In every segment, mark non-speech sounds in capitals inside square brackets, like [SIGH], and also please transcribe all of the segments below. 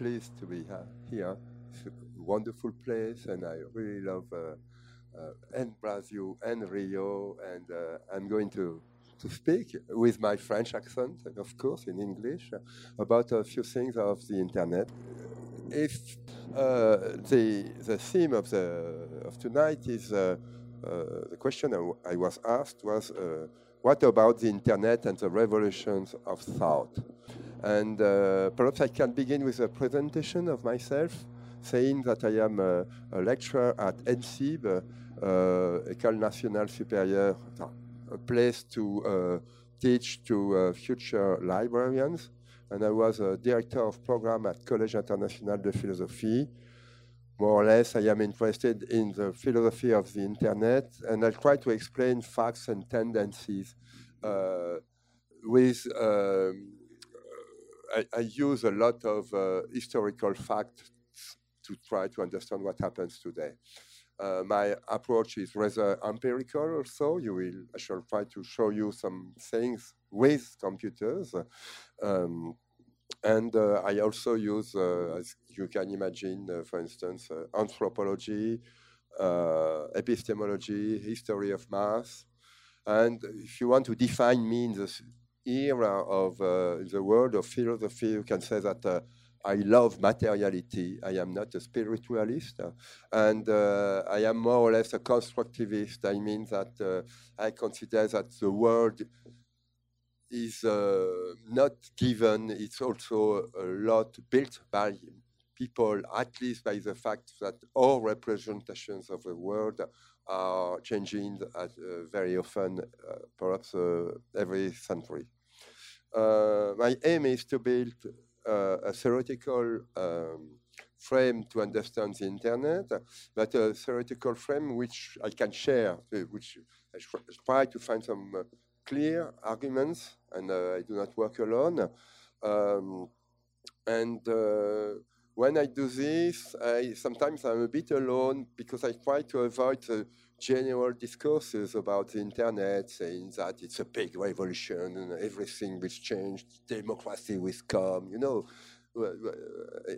Pleased to be here. It's a wonderful place, and I really love uh, uh, and Brazil and Rio, and uh, I'm going to to speak with my French accent, and of course in English, about a few things of the internet. If uh, the the theme of the of tonight is uh, uh, the question I, I, was asked was what about the internet and the revolutions of thought? And perhaps I can begin with a presentation of myself saying that I am a, a lecturer at ENSSIB, uh, École Nationale Supérieure, a place to uh, teach to uh, future librarians. And I was a director of program at Collège International de Philosophie. More or less, I am interested in the philosophy of the internet, and I'll try to explain facts and tendencies uh, with um, I, I, use a lot of uh, historical facts to try to understand what happens today. Uh, my approach is rather empirical also. You will, I shall try to show you some things with computers. Um, and uh, I also use, uh, as you can imagine, uh, for instance, uh, anthropology, epistemology, history of math. And if you want to define me in the era of the world of philosophy, you can say that I love materiality. I am not a spiritualist, uh, and uh, I am more or less a constructivist. I mean that uh, I consider that the world is uh, not given. It's also a lot built by people, at least by the fact that all representations of the world are changing at, uh, very often, uh, perhaps every century. my aim is to build uh, a theoretical um, frame to understand the internet, but a theoretical frame which I can share, uh, which I try to find some uh, clear arguments, and uh, I do not work alone. Um, and uh, when I do this, I, sometimes I'm a bit alone because I try to avoid the general discourses about the internet, saying that it's a big revolution and everything will change, democracy will come. You know, uh, uh,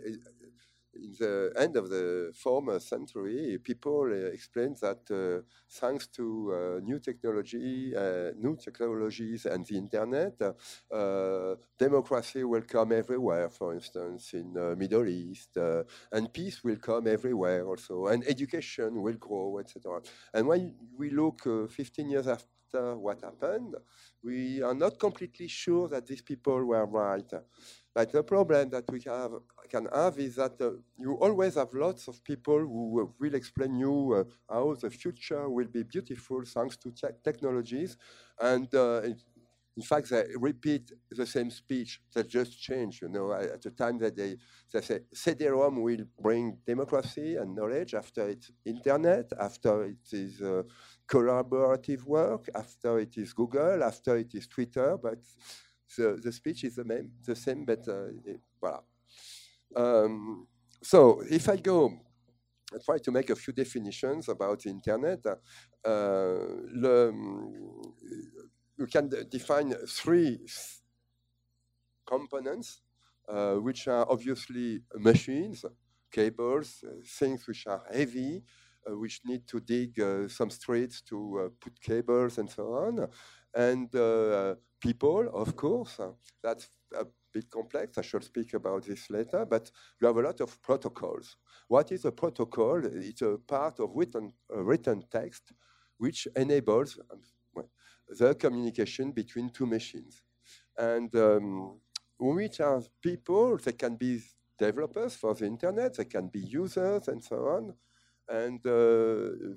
in the end of the former century, people uh, explained that uh, thanks to uh, new technology, uh, new technologies, and the internet, uh, democracy will come everywhere. For instance, in the Middle East, uh, and peace will come everywhere also, and education will grow, etc. And when we look 15 years after what happened, we are not completely sure that these people were right. But the problem that we have, can have is that uh, you always have lots of people who uh, will explain you uh, how the future will be beautiful thanks to te technologies. And uh, in fact, they repeat the same speech that just changed. You know, at the time that they, they say CD-ROM will bring democracy and knowledge after it's internet, after it is uh, collaborative work, after it is Google, after it is Twitter, but the, the speech is the, same, the same but uh, voilà. Um, so if I go, I try to make a few definitions about the internet. Uh, le, you can define three components, uh, which are obviously machines, cables, uh, things which are heavy, uh, which need to dig uh, some streets to uh, put cables and so on and uh, people, of course. That's a bit complex. I shall speak about this later, but you have a lot of protocols. What is a protocol? It's a part of written, written text which enables um, the communication between two machines. And um, which are people, they can be developers for the internet, they can be users and so on. And uh,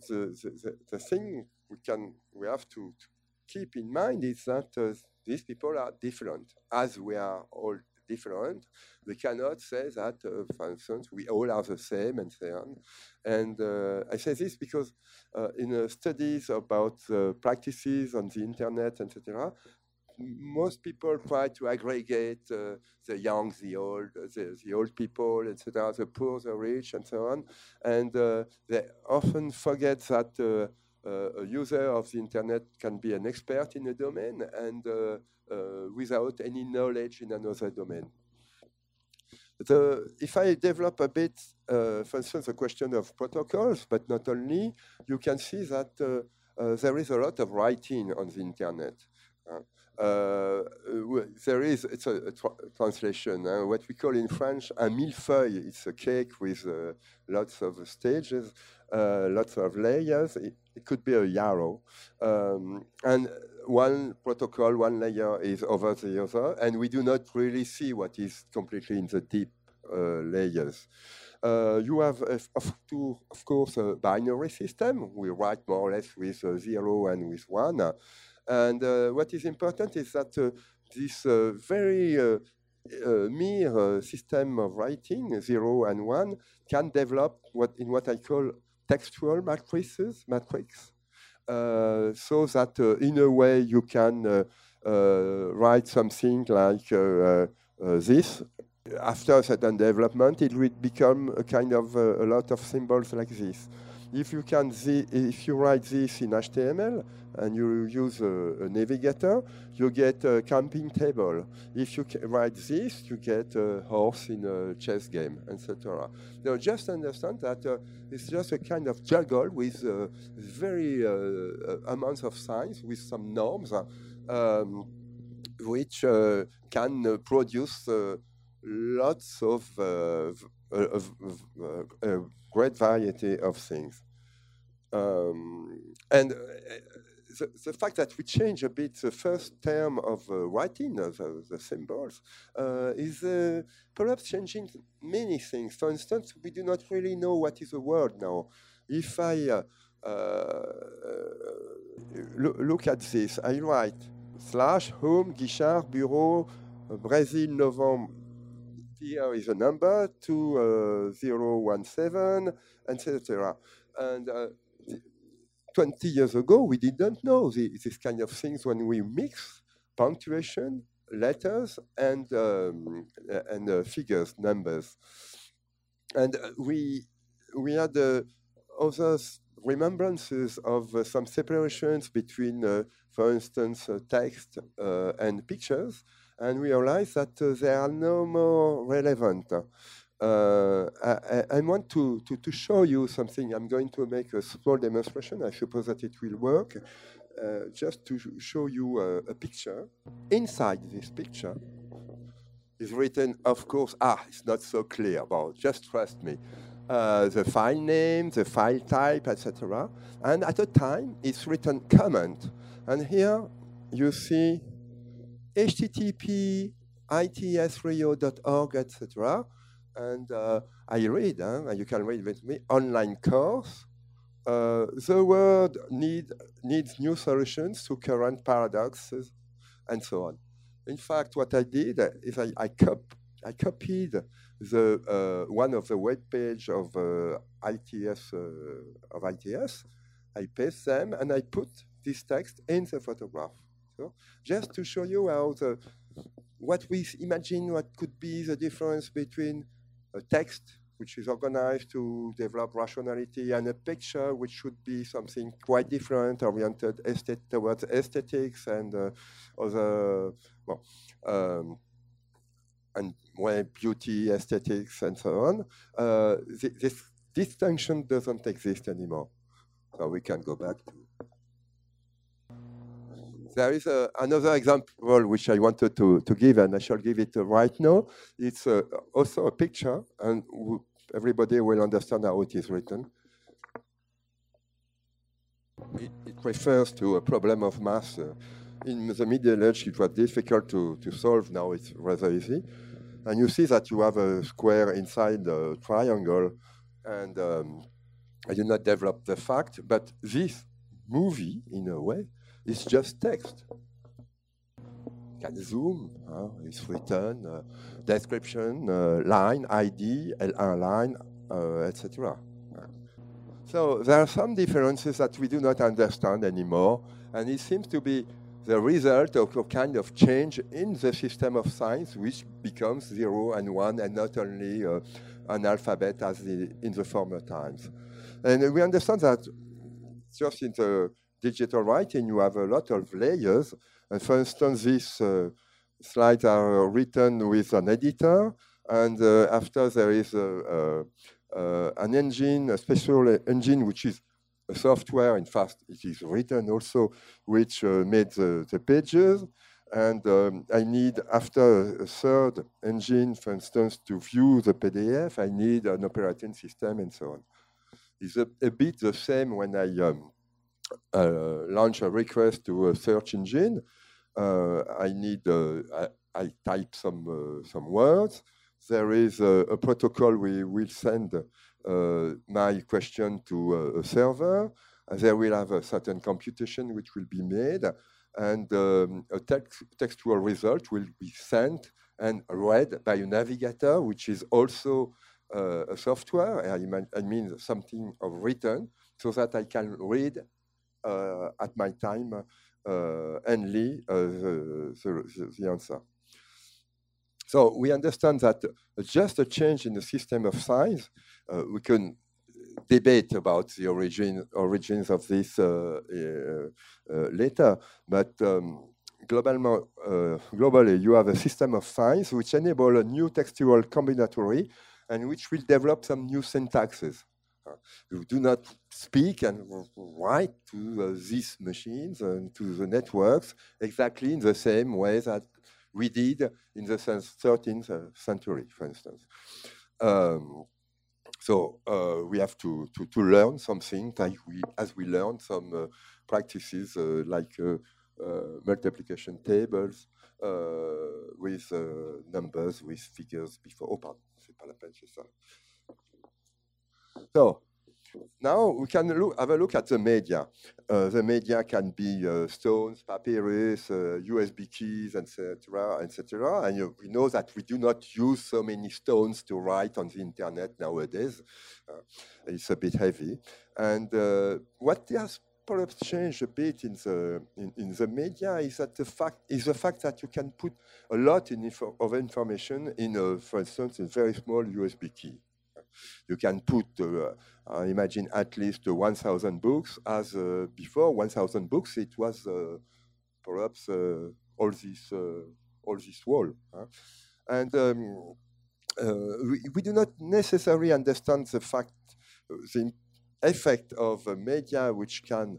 the, the, the, thing we can we have to, to keep in mind is that uh, these people are different, as we are all different. We cannot say that, uh, for instance, we all are the same and so on. And uh, I say this because uh, in uh, studies about practices on the internet, etc., most people try to aggregate uh, the young, the old, the, the old people, etc., the poor, the rich, and so on. And uh, they often forget that uh, uh, a user of the internet can be an expert in a domain and uh, uh, without any knowledge in another domain. the, if I develop a bit, uh, for instance, the question of protocols, but not only, you can see that uh, uh, there is a lot of writing on the internet. Uh, uh, there is, it's a, a tra translation, uh, what we call in French un millefeuille. It's a cake with lots of stages, lots of layers. It, it, could be a yarrow. Um, and one protocol, one layer is over the other, and we do not really see what is completely in the deep uh, layers. Uh, you have, uh, of, of, course, a binary system. We write more or less with uh, zero and with one. And uh, what is important is that uh, this very mere system of writing, zero and one, can develop what in what I call textual matrices, matrix, uh, so that uh, in a way you can uh, write something like this. After a certain development, it will become a kind of a lot of symbols like this. If you can, if you write this in HTML and you use a, a navigator, you get a camping table. If you write this, you get a horse in a chess game, etc. Now, just understand that uh, it's just a kind of juggle with uh, very uh, uh amounts of signs with some norms, um, which uh, can uh, produce lots of, of great variety of things. Um, and uh, the, the, fact that we change a bit the first term of uh, writing, uh, the, the, symbols, uh, is uh, perhaps changing many things. For instance, we do not really know what is a word now. If I uh, lo look at this, I write slash home, Guichard, bureau, Brazil, November, here is a number, 2017, etc. And uh, 20 years ago, we didn't know the, this kind of things when we mix punctuation, letters, and, um, and uh, figures, numbers. And uh, we, we had uh, other remembrances of uh, some separations between, uh, for instance, text and pictures, and realize that they are no more relevant. Uh, I, I, want to, to, to, show you something. I'm going to make a small demonstration. I suppose that it will work. Uh, just to show you a, a, picture. Inside this picture is written, of course, ah, it's not so clear, but just trust me. Uh, the file name, the file type, etc. And at a time, it's written comment. And here you see http itsrio.org, etc. And uh, I read, huh, and you can read with me, online course. Uh, the world need, needs new solutions to current paradoxes and so on. In fact, what I did is I, I, cop I copied the, uh, one of the web page of uh, ITS, uh, of ITS. I paste them and I put this text in the photograph. So just to show you how the, what we imagine what could be the difference between a text which is organized to develop rationality and a picture which should be something quite different, oriented towards aesthetics and uh, other, well, um, and well, beauty, aesthetics, and so on. Uh, th this distinction doesn't exist anymore. So we can go back to there is a, another example which I wanted to, to give, and I shall give it right now. It's uh, also a picture, and everybody will understand how it is written. It, it refers to a problem of mass. Uh, in the Middle Age, it was difficult to, to solve. Now it's rather easy. And you see that you have a square inside a triangle, and um, I did not develop the fact, but this movie, in a way, it's just text. Can zoom, it's written, uh, description, uh, line, ID, L1 line, uh, etc. So there are some differences that we do not understand anymore, and it seems to be the result of a kind of change in the system of science, which becomes zero and one, and not only uh, an alphabet as the, in the former times. And we understand that just in the digital writing, you have a lot of layers. And for instance, these uh, slides are written with an editor. And uh, after there is a, a, an engine, a special engine, which is a software. In fact, it is written also, which uh, made the, the pages. And um, I need, after a third engine, for instance, to view the PDF, I need an operating system and so on. It's a, a bit the same when I um, launch a request to a search engine. Uh, I need, uh, I, I, type some, uh, some words. There is a, a, protocol we will send uh, my question to a server. They will have a certain computation which will be made and um, a text, textual result will be sent and read by a navigator, which is also uh, a software. I, I, mean something of written, so that I can read uh, at my time uh, only uh, the, the, the, answer. So we understand that just a change in the system of size, uh, we can debate about the origin origins of this uh, uh, uh, later, but um, globally, globally, you have a system of signs which enable a new textual combinatory and which will develop some new syntaxes. You do not speak and write to uh, these machines and to the networks exactly in the same way that we did in the 13th century, for instance. Um, so uh, we have to, to, to, learn something like we, as we learn some uh, practices uh, like uh, uh, multiplication tables uh, with numbers, with figures before. Oh, pardon, c'est pas la peine, c'est ça. So now we can look, have a look at the media. Uh, the media can be uh, stones, papyrus, uh, USB keys, etc., etc. And we know that we do not use so many stones to write on the internet nowadays. Uh, it's a bit heavy. And uh, what has perhaps changed a bit in the in, in, the media is that the fact is the fact that you can put a lot info, of information in, a, for instance, a very small USB key you can put, uh, uh, imagine at least 1,000 books as uh, before 1,000 books. It was perhaps all this all this wall, huh? and um, we, we do not necessarily understand the fact the effect of media which can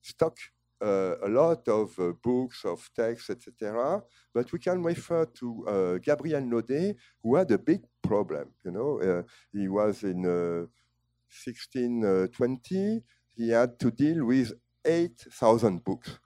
stock uh, a lot of uh, books, of texts, etc. But we can refer to uh, Gabriel Naudé, who had a big problem. You know, he was in 1620. He had to deal with 8,000 books.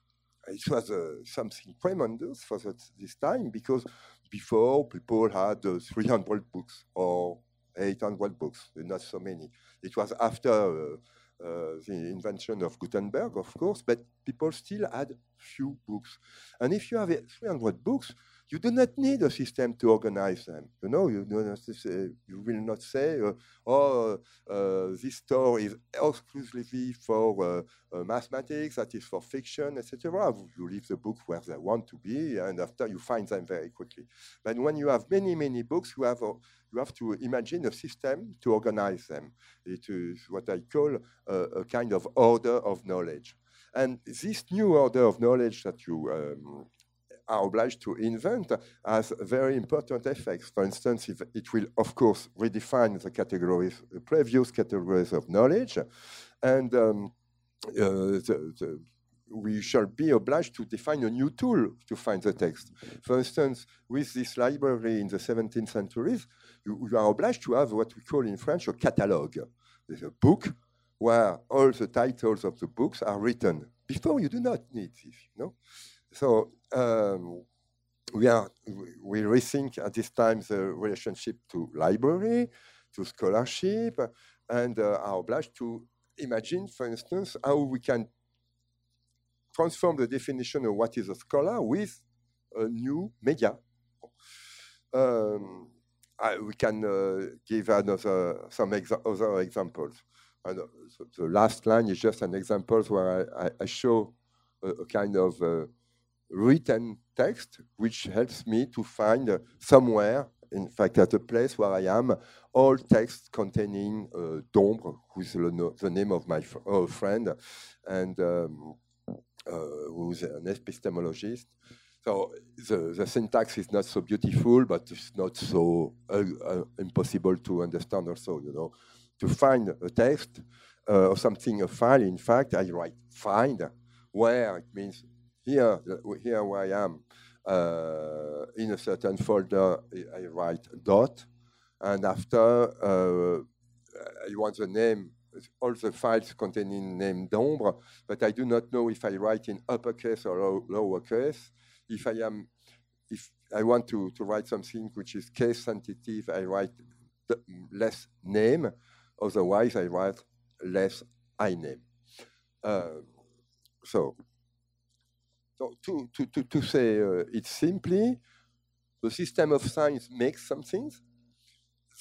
It was something tremendous for this time because before people had 300 books or 800 books, not so many. It was after uh, Uh, the invention of Gutenberg, of course, but people still had few books. And if you have 300 books, you do not need a system to organize them. You know, you, say, you will not say, uh, oh, uh, this store is exclusively for uh, uh mathematics, that is for fiction, etc. You leave the books where they want to be, and after you find them very quickly. But when you have many, many books, you have, you have to imagine a system to organize them. It is what I call a kind of order of knowledge. And this new order of knowledge that you um, are obliged to invent has very important effects. For instance, it will, of course, redefine the categories, the previous categories of knowledge, and um, uh, the, the, we shall be obliged to define a new tool to find the text. For instance, with this library in the 17th centuries, you, you are obliged to have what we call in French a catalogue. A book where all the titles of the books are written. Before, you do not need this, you know? So um, we are we rethink at this time the relationship to library, to scholarship, and uh, are obliged to imagine, for instance, how we can transform the definition of what is a scholar with a new media. Um, I, we can uh, give another some exa other examples. And, uh, the last line is just an example where I, I, I show a, a, kind of uh, written text, which helps me to find uh, somewhere, in fact, at a place where I am, all text containing uh, Dombre, who is the, the name of my fr uh, friend, and um, uh, who's an epistemologist. so the, the syntax is not so beautiful, but it's not so uh, uh, impossible to understand also, you know. To find a text or something, a file, in fact, I write find, where it means here, here where I am, uh, in a certain folder, I write dot, and after uh, I want the name all the files containing name d'ombre, but I do not know if I write in uppercase or low, lowercase. If I am, if I want to, to write something which is case sensitive, I write less name. Otherwise, I write less iname. Uh, so, so to, to, to, to say uh, it simply, the system of science makes something.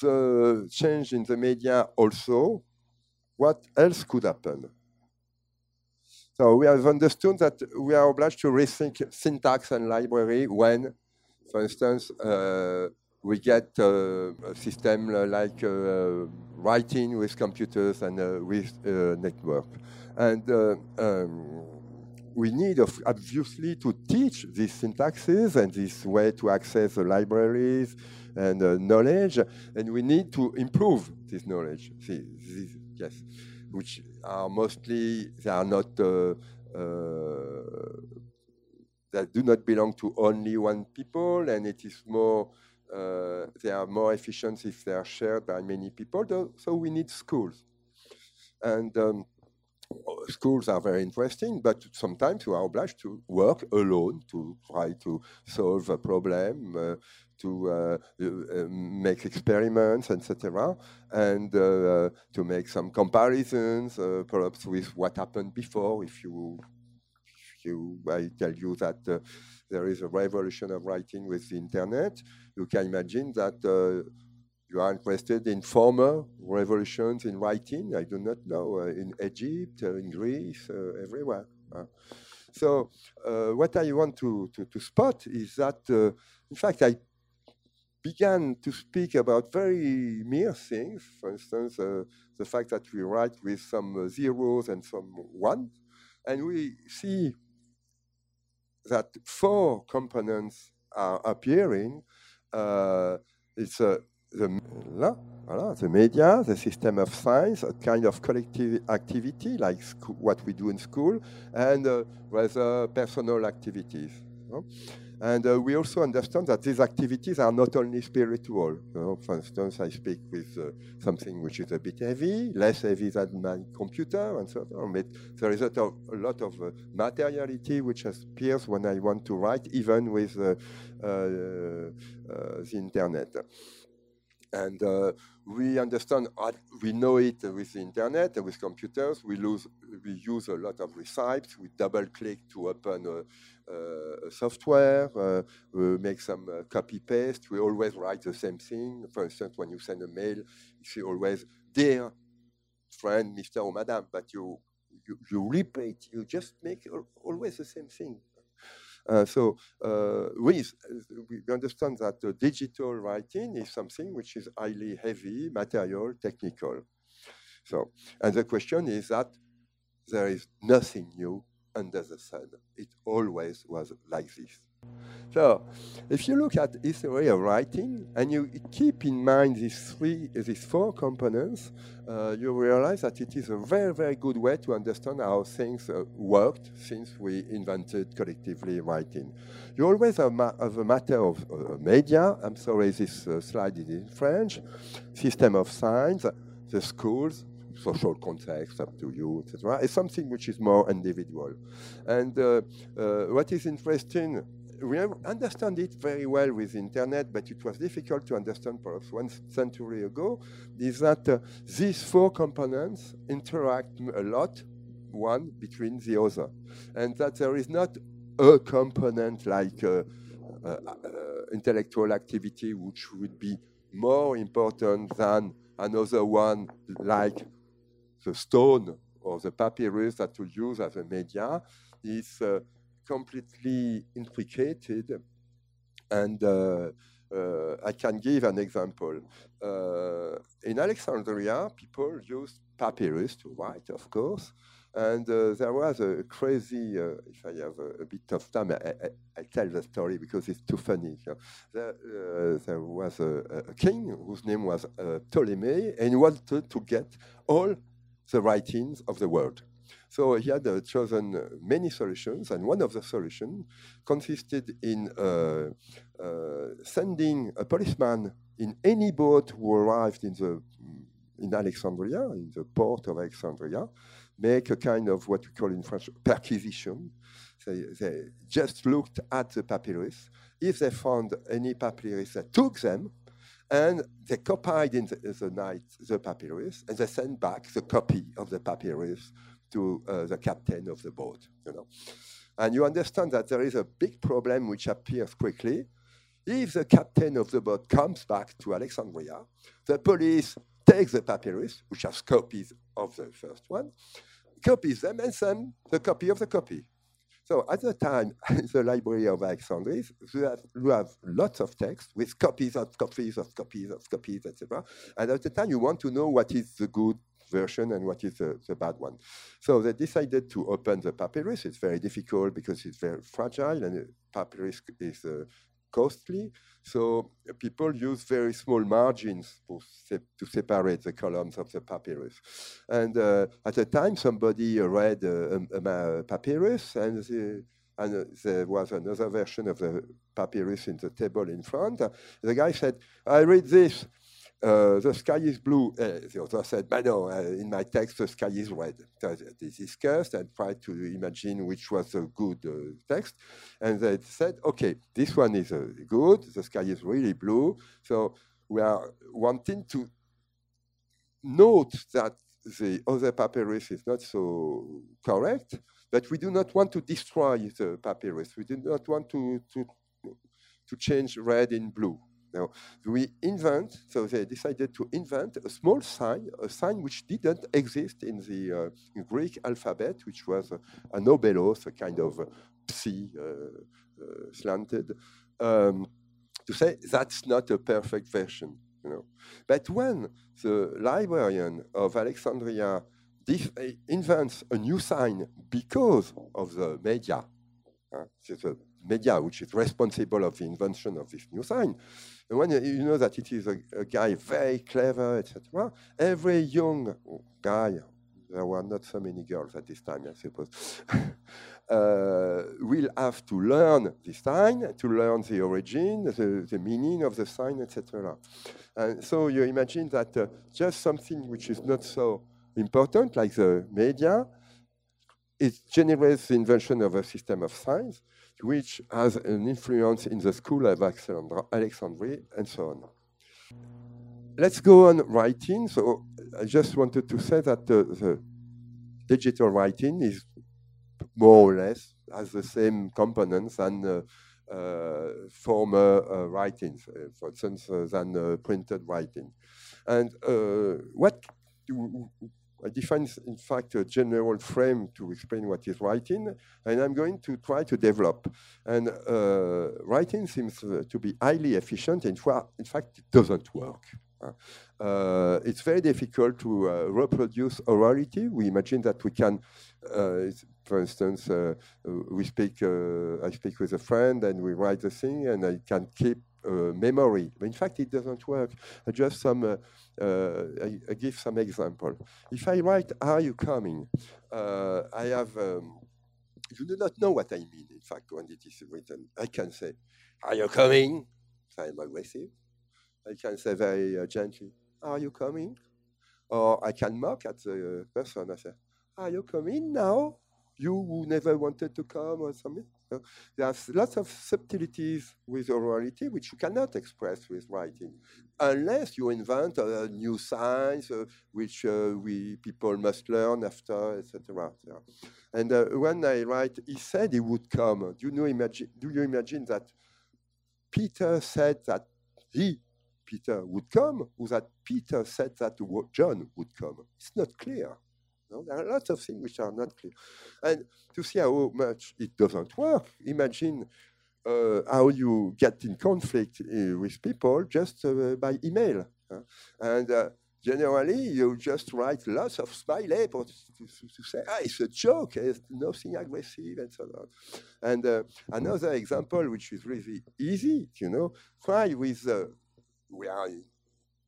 The change in the media also what else could happen? So we have understood that we are obliged to rethink syntax and library when, for instance, uh, we get uh, a system like uh, writing with computers and uh, with uh, network. And uh, um, we need, obviously, to teach these syntaxes and this way to access the libraries and knowledge, and we need to improve this knowledge. See, this, yes, which are mostly they are not uh, uh, that do not belong to only one people, and it is more uh, they are more efficient if they are shared by many people. So we need schools, and. Um, schools are very interesting, but sometimes we are obliged to work alone to try to solve a problem, uh, to uh, uh, make experiments, etc., and uh, to make some comparisons, perhaps with what happened before. If you, if you I tell you that there is a revolution of writing with the internet, you can imagine that you are interested in former revolutions in writing. I do not know uh, in Egypt, uh, in Greece, uh, everywhere. so what I want to, to, to spot is that, in fact, I began to speak about very mere things, for instance, uh, the fact that we write with some uh, zeros and some ones, and we see that four components are appearing. Uh, it's uh, the, the media, the system of science, a kind of collective activity like what we do in school, and uh, rather personal activities. And uh, we also understand that these activities are not only spiritual. You know, for instance, I speak with uh, something which is a bit heavy, less heavy than my computer, and so on. But there is a, a lot of uh, materiality which appears when I want to write, even with uh, uh, uh, the internet. And we understand, we know it with the internet, with computers. We, lose, we use a lot of recipes. We double click to open a, uh, software, uh, we make some uh, copy paste. We always write the same thing. For instance, when you send a mail, you always, dear friend, Mr. or Madam, but you, you, you repeat, you just make always the same thing. Uh, so uh, we, we understand that uh, digital writing is something which is highly heavy, material, technical. So, and the question is that there is nothing new under the sun. It always was like this. So, if you look at history of writing and you keep in mind these three, these four components, uh, you realize that it is a very, very good way to understand how things uh, worked since we invented collectively writing. You always have, ma have a matter of uh, media. I'm sorry, this uh, slide is in French. System of signs, the schools, social context up to you, etc. It's something which is more individual. And uh, uh, what is interesting, we understand it very well with the internet, but it was difficult to understand perhaps one century ago, is that uh, these four components interact a lot, one between the other. And that there is not a component like uh, uh, uh, intellectual activity which would be more important than another one like the stone or the papyrus that we use as a media is uh, completely intricated. And uh, uh, I can give an example. Uh, in Alexandria, people used papyrus to write, of course, And uh, there was a crazy, uh, if I have a, a, bit of time, I, I, I, tell the story because it's too funny. There, uh, there, was a, a, king whose name was Ptolemy, and he wanted to get all the writings of the world. So he had uh, chosen many solutions, and one of the solutions consisted in uh, sending a policeman in any boat who arrived in the in Alexandria, in the port of Alexandria, make a kind of what we call in French perquisition. They, they just looked at the papyrus. If they found any papyrus, they took them and they copied in the, the night the papyrus and they sent back the copy of the papyrus to uh, the captain of the boat. You know, and you understand that there is a big problem which appears quickly. If the captain of the boat comes back to Alexandria, the police takes the papyrus, which has copies of the first one, copies them and send the copy of the copy. So at the time, [LAUGHS] the Library of Alexandria, you have, you have lots of text with copies of copies of copies of copies, etc. And at the time, you want to know what is the good version and what is the, the, bad one. So they decided to open the papyrus. It's very difficult because it's very fragile and papyrus is uh, costly. So people use very small margins se to separate the columns of the papyrus. And uh, at the time, somebody read uh, a, a, papyrus, and, the, and uh, there was another version of the papyrus in the table in front. The guy said, I read this. Uh, the sky is blue. Uh, the author said, but no, uh, in my text, the sky is red. So they discussed and tried to imagine which was a good uh, text. And they said, okay, this one is uh, good. The sky is really blue. So we are wanting to note that the other papyrus is not so correct, but we do not want to destroy the papyrus. We do not want to, to, to change red in blue. Now, we invent, so they decided to invent a small sign, a sign which didn't exist in the uh, Greek alphabet, which was uh, an obelos, a kind of uh, psi uh, uh, slanted, um, to say that's not a perfect version. You know. But when the librarian of Alexandria invents a new sign because of the media, uh, media which is responsible of the invention of this new sign, and when you know that it is a, a guy very clever, etc., every young guy, there were not so many girls at this time, I suppose, [LAUGHS] uh, will have to learn this sign, to learn the origin, the, the meaning of the sign, etc. And so you imagine that uh, just something which is not so important, like the media, it generates the invention of a system of signs, which has an influence in the school of Alexandria and so on. Let's go on writing. So I just wanted to say that the, the digital writing is more or less has the same components than uh, uh, former uh, writings, uh, for instance, uh, than uh, printed writing. And what do, I define, in fact, a general frame to explain what is writing, and I'm going to try to develop. And uh, writing seems uh, to be highly efficient, and in fact, it doesn't work. Uh, it's very difficult to uh, reproduce orality. We imagine that we can, uh, for instance, uh, we speak, I speak with a friend and we write the thing and I can keep uh, memory. But in fact, it doesn't work. I just some, uh, uh, I, I, give some example. If I write, "Are you coming?" I have. Um, you do not know what I mean. In fact, when it is written, I can say, "Are you coming?" I'm aggressive. I can say very uh, gently, "Are you coming?" Or I can mock at the person. I say, "Are you coming now?" You who never wanted to come, or something. There's lots of subtleties with orality which you cannot express with writing, unless you invent a new science uh, which uh, we people must learn after, etc. And uh, when I write, he said he would come. Do you know? Imagine? Do you imagine that Peter said that he, Peter, would come, or that Peter said that John would come? It's not clear. No? There are lots of things which are not clear. And to see how much it doesn't work, imagine uh, how you get in conflict uh, with people just uh, by email. and uh, generally you just write lots of smiley to, to, to, say, ah, it's a joke, it's nothing aggressive, and so on. And uh, another example, which is really easy, you know, try with, uh, we are in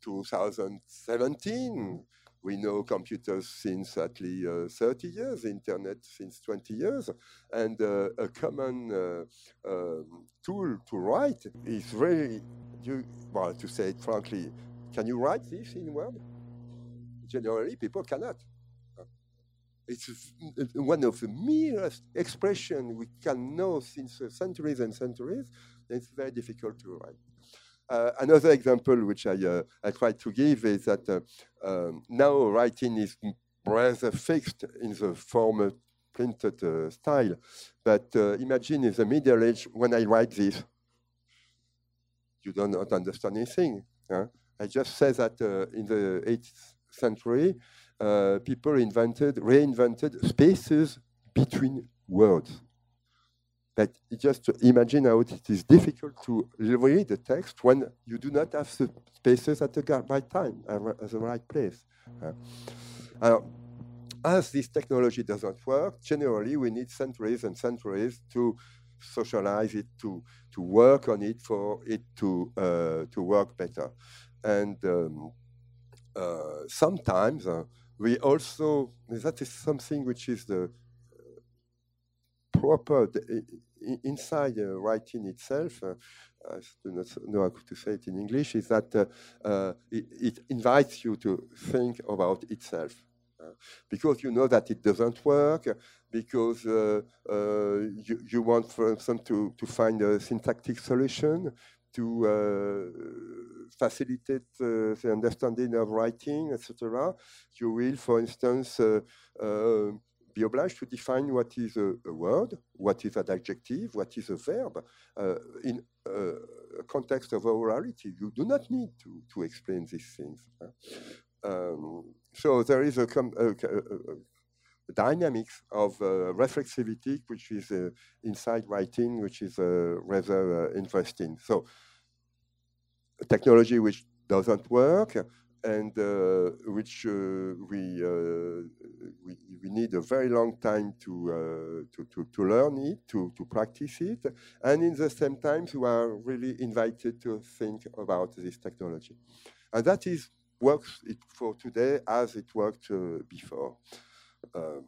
2017, we know computers since at least uh, 30 years, internet since 20 years, and uh, a common uh, um, tool to write is very, you, well, to say it frankly, can you write this in Word? Generally, people cannot. It's one of the merest expressions we can know since centuries and centuries. It's very difficult to write. Uh, another example which I, uh, I try to give is that uh, um, now writing is rather fixed in the former printed uh, style. But uh, imagine in the Middle Age, when I write this, you don't understand anything. Huh? I just say that uh, in the 8th century, people invented, reinvented spaces between words. But just imagine how it is difficult to read the text when you do not have the spaces at the right time, at the right place. Uh, as this technology doesn't work, generally we need centuries and centuries to socialize it, to, to work on it for it to, uh, to work better. And um, uh, sometimes uh, we also, that is something which is the proper inside uh, writing itself, uh, I do not know how to say it in English, is that uh, it, it, invites you to think about itself. because you know that it doesn't work, because you, you want, for instance, to, to find a syntactic solution, to uh, facilitate uh, the understanding of writing, etc. You will, for instance, uh, be obliged to define what is a, a word, what is an adjective, what is a verb. Uh, in a context of orality, you do not need to, to explain these things. Um, so there is a, a, a dynamics of uh, reflexivity, which is uh, inside writing, which is uh, rather interesting. So technology which doesn't work, and uh, which uh, we, uh, we, we need a very long time to, to, to, to, learn it, to, to practice it, and in the same time, we are really invited to think about this technology. And that is works for today as it worked before. Um,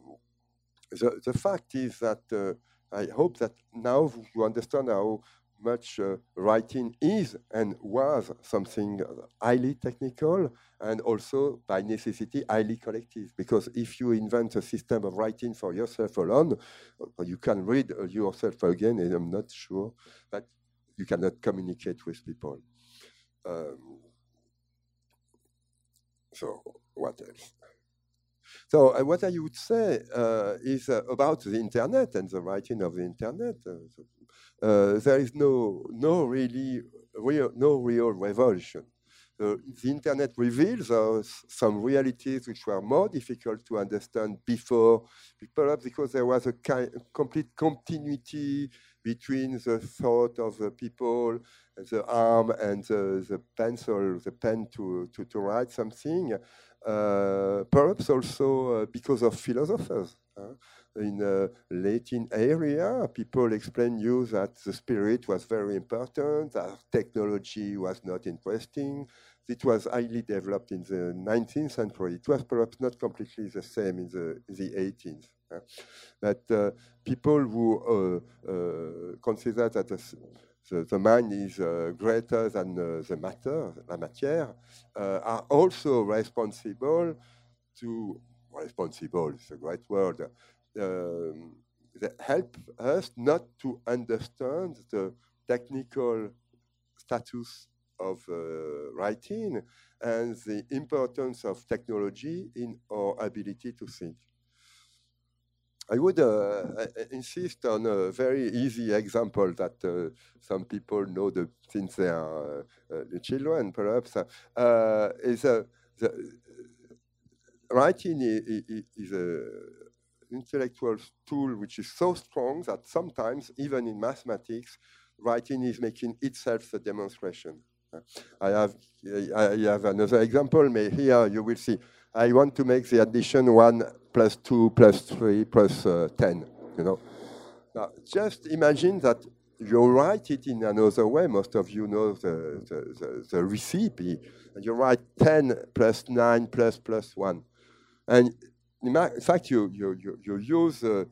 the, the fact is that uh, I hope that now you understand how much uh, writing is and was something highly technical and also by necessity highly collective because if you invent a system of writing for yourself alone uh, you can read uh, yourself again and i'm not sure that you cannot communicate with people um, so what else so uh, what I would say uh, is uh, about the internet and the writing of the internet. Uh, there is no, no really real, no real revolution. Uh, the internet reveals us some realities which were more difficult to understand before, perhaps because there was a kind, complete continuity between the thought of the people, the arm, and the, the pencil, the pen to, to, to write something. Uh, perhaps also uh, because of philosophers. Uh, in the Latin area, people explain you that the spirit was very important, that technology was not interesting. It was highly developed in the 19th century. It was perhaps not completely the same in the, the 18th. Uh, but uh, people who uh, uh consider that the, the, the mind is uh, greater than the matter, la matière, are also responsible to responsible is a great word that help us not to understand the technical status of uh, writing and the importance of technology in our ability to think. I would uh, insist on a very easy example that uh, some people know the, since they are uh, children, perhaps, uh, is the, writing is, is a intellectual tool which is so strong that sometimes, even in mathematics, writing is making itself the demonstration. I have, I have another example. Here you will see. I want to make the addition 1 plus 2 plus 3 plus, uh, 10, you know. Now, just imagine that you write it in another way. Most of you know the, the, the, the recipe. And you write 10 plus 9 plus plus 1. And in fact, you, you, you, you use a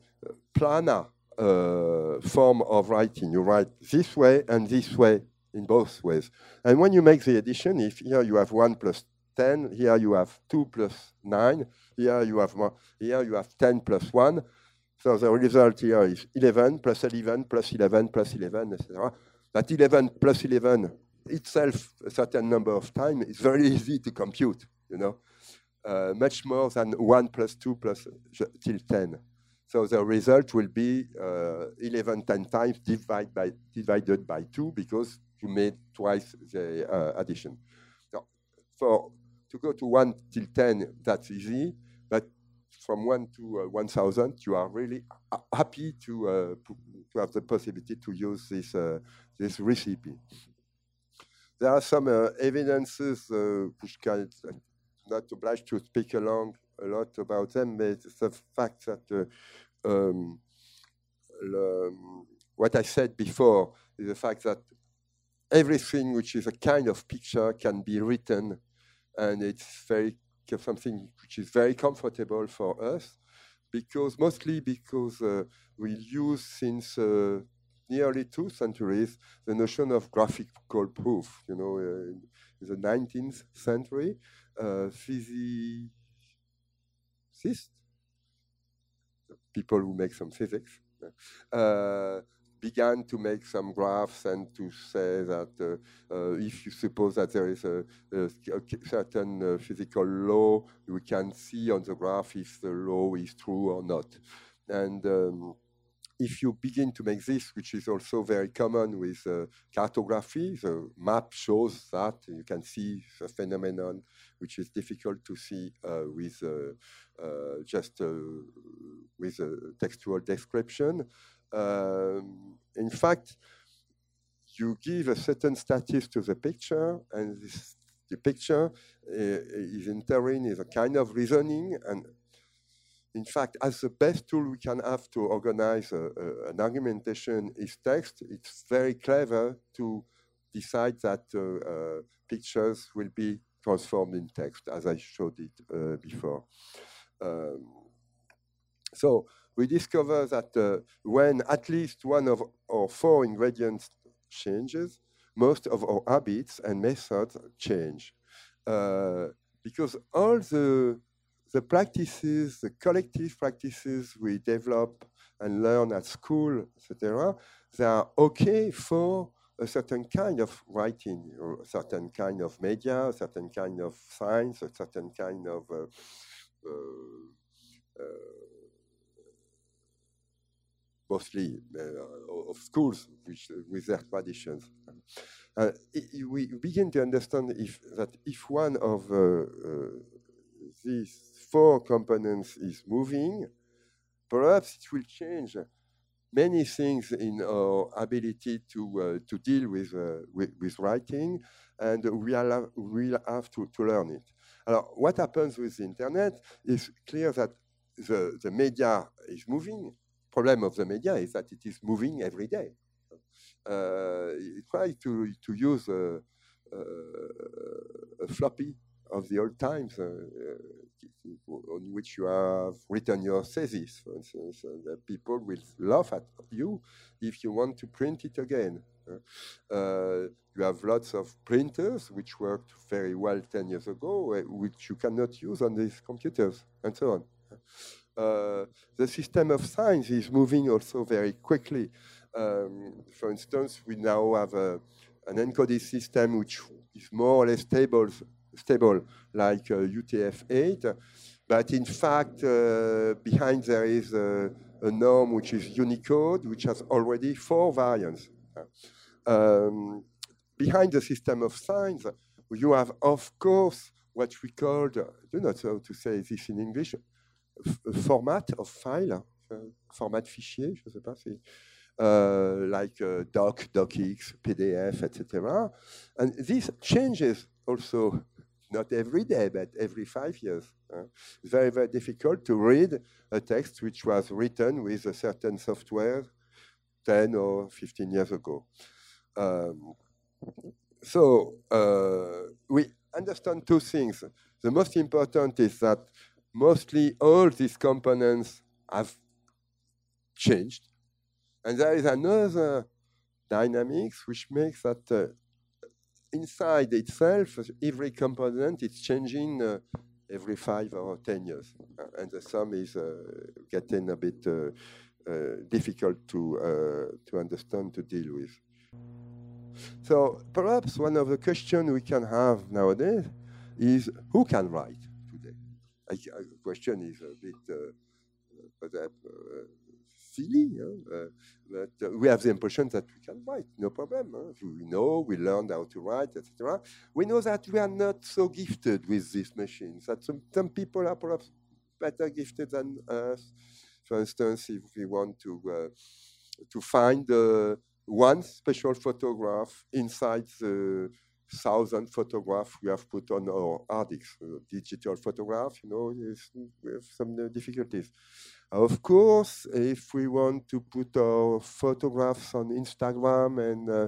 planar uh, form of writing. You write this way and this way in both ways. And when you make the addition, if here you have 1 plus 10, here you have 2 plus 9, here you have one, here you have 10 plus 1. So the result here is 11 plus 11 plus 11 plus 11, etc. That 11 plus 11 itself a certain number of times is very easy to compute, you know, uh, much more than 1 plus 2 plus till 10. So the result will be uh, 11 10 times divided by, divided by 2 because you made twice the uh, addition. So for to go to 1 till 10, that's easy, but from 1 to uh, 1000, you are really happy to, uh, to have the possibility to use this, uh, this recipe. There are some uh, evidences uh, which can not obliged to speak along a lot about them, but the fact that um, le, what I said before is the fact that everything which is a kind of picture can be written and it's very something which is very comfortable for us because mostly because uh, we use since uh, nearly two centuries the notion of graphical proof. You know, uh, in the 19th century, uh, physicists, people who make some physics, uh, began to make some graphs and to say that uh, uh, if you suppose that there is a, a, certain uh, physical law, we can see on the graph if the law is true or not. And um, if you begin to make this, which is also very common with uh, cartography, the map shows that you can see the phenomenon, which is difficult to see uh, with uh, just with a textual description. Um, in fact, you give a certain status to the picture, and this, the picture uh, is entering is a kind of reasoning. And in fact, as the best tool we can have to organize a, a, an argumentation is text, it's very clever to decide that uh, uh, pictures will be transformed in text, as I showed it uh, before. Um, so we discover that uh, when at least one of our four ingredients changes, most of our habits and methods change. Uh, because all the, the practices, the collective practices we develop and learn at school, etc., they are okay for a certain kind of writing, or a certain kind of media, a certain kind of science, a certain kind of uh, uh, uh mostly uh, of schools which, with their traditions. Uh, we begin to understand if, that if one of these four components is moving, perhaps it will change many things in our ability to uh, to deal with, uh, with, with writing, and we will we'll have to, to learn it. Alors, what happens with the internet is clear that the, the media is moving, problem of the media is that it is moving every day. Uh, try to, to use a, a, a, floppy of the old times uh, uh, on which you have written your thesis, for instance, uh, that people will laugh at you if you want to print it again. Uh, you have lots of printers which worked very well 10 years ago, uh, which you cannot use on these computers, and so on. Uh, the system of science is moving also very quickly. Um, for instance, we now have a, an encoded system which is more or less stable, stable like uh, UTF-8, but in fact, uh, behind there is a, a, norm which is Unicode, which has already four variants. Um, behind the system of science, you have, of course, what we called, I don't know how to say this in English, format of file, format fichier, je ne sais pas, c'est uh, like uh, doc, docx, PDF, etc. And this changes also not every day, but every five years. Uh, it's very, very difficult to read a text which was written with a certain software 10 or 15 years ago. Um, so uh, we understand two things. The most important is that mostly all these components have changed. And there is another dynamics which makes that uh, inside itself, every component is changing uh, every five or 10 years. Uh, and the sum is uh, getting a bit uh, uh, difficult to, to understand, to deal with. So perhaps one of the questions we can have nowadays is who can write today? The question is a bit perhaps silly, uh, but we have the impression that we can write, no problem. Huh? We know, we learned how to write, etc. We know that we are not so gifted with these machines, that some, some people are perhaps better gifted than us. For instance, if we want to, uh, to find uh, one special photograph inside the thousand photographs we have put on our hard disk, uh, digital photograph, you know, we have some uh, difficulties. Of course, if we want to put our photographs on Instagram and uh,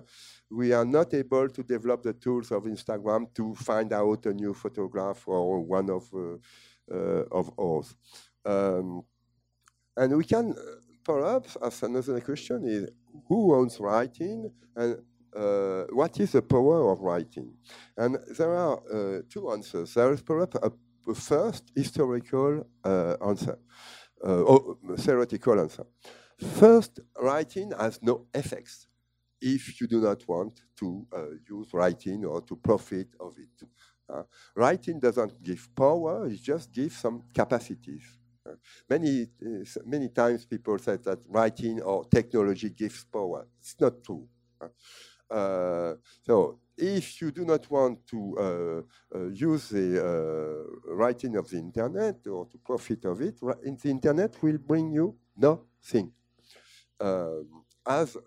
we are not able to develop the tools of Instagram to find out a new photograph or one of, uh, uh, of ours. Um, and we can uh, perhaps ask another question is who owns writing and uh, what is the power of writing? And there are uh, two answers. There is perhaps a, a first historical answer. Uh, oh, theoretical answer. First, writing has no effects if you do not want to uh, use writing or to profit of it. Uh, writing doesn't give power, it just gives some capacities. Uh, many, uh, many times people say that writing or technology gives power. It's not true. Uh, so if you do not want to uh, uh, use the uh, writing of the internet or to profit of it, the internet will bring you nothing. Um, as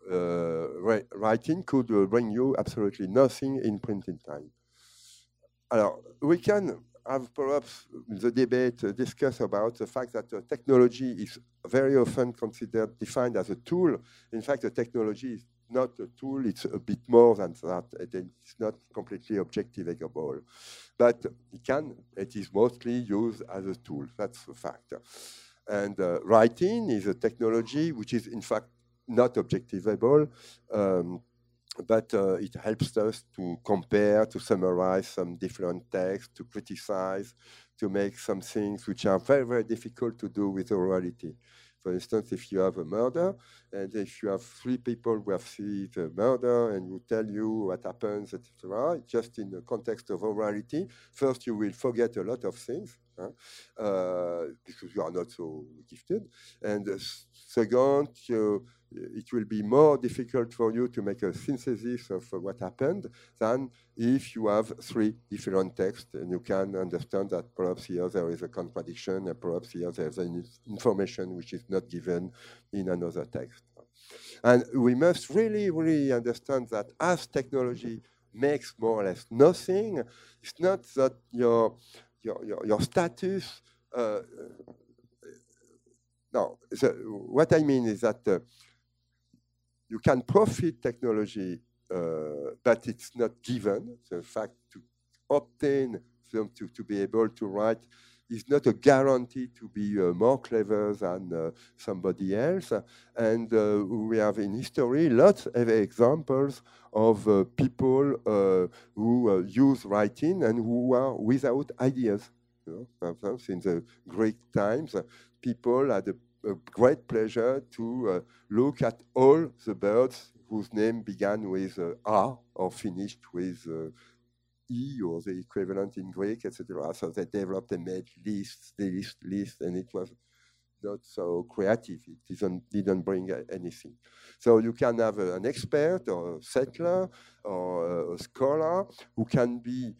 writing could bring you absolutely nothing in printing time. Alors, we can have perhaps the debate uh, discuss about the fact that uh, technology is very often considered, defined as a tool. In fact, the technology is not a tool, it's a bit more than that. It's not completely objectivable. But it can, it is mostly used as a tool, that's a fact. And uh, writing is a technology which is in fact not objectivable, um, but uh, it helps us to compare, to summarize some different texts, to criticize, to make some things which are very, very difficult to do with orality. For instance, if you have a murder, and if you have three people who have seen the murder and who tell you what happens, etc., just in the context of orality, first you will forget a lot of things uh, because you are not so gifted, and second, you, it will be more difficult for you to make a synthesis of uh, what happened than if you have three different texts and you can understand that perhaps here there is a contradiction and perhaps here there's an information which is not given in another text. And we must really, really understand that as technology makes more or less nothing, it's not that your, your, your, your status uh, no, so what I mean is that uh, you can profit technology, uh, but it's not given. The fact to obtain them to, to be able to write is not a guarantee to be uh, more clever than uh, somebody else. And uh, we have in history lots of examples of uh, people uh, who use writing and who are without ideas. You know, in the Greek times, people had a a great pleasure to uh, look at all the birds whose name began with uh, R or finished with uh, E or the equivalent in Greek, etc. So they developed, they made lists, list, list, and it was not so creative. It didn't, didn't bring anything. So you can have an expert or a settler or a scholar who can be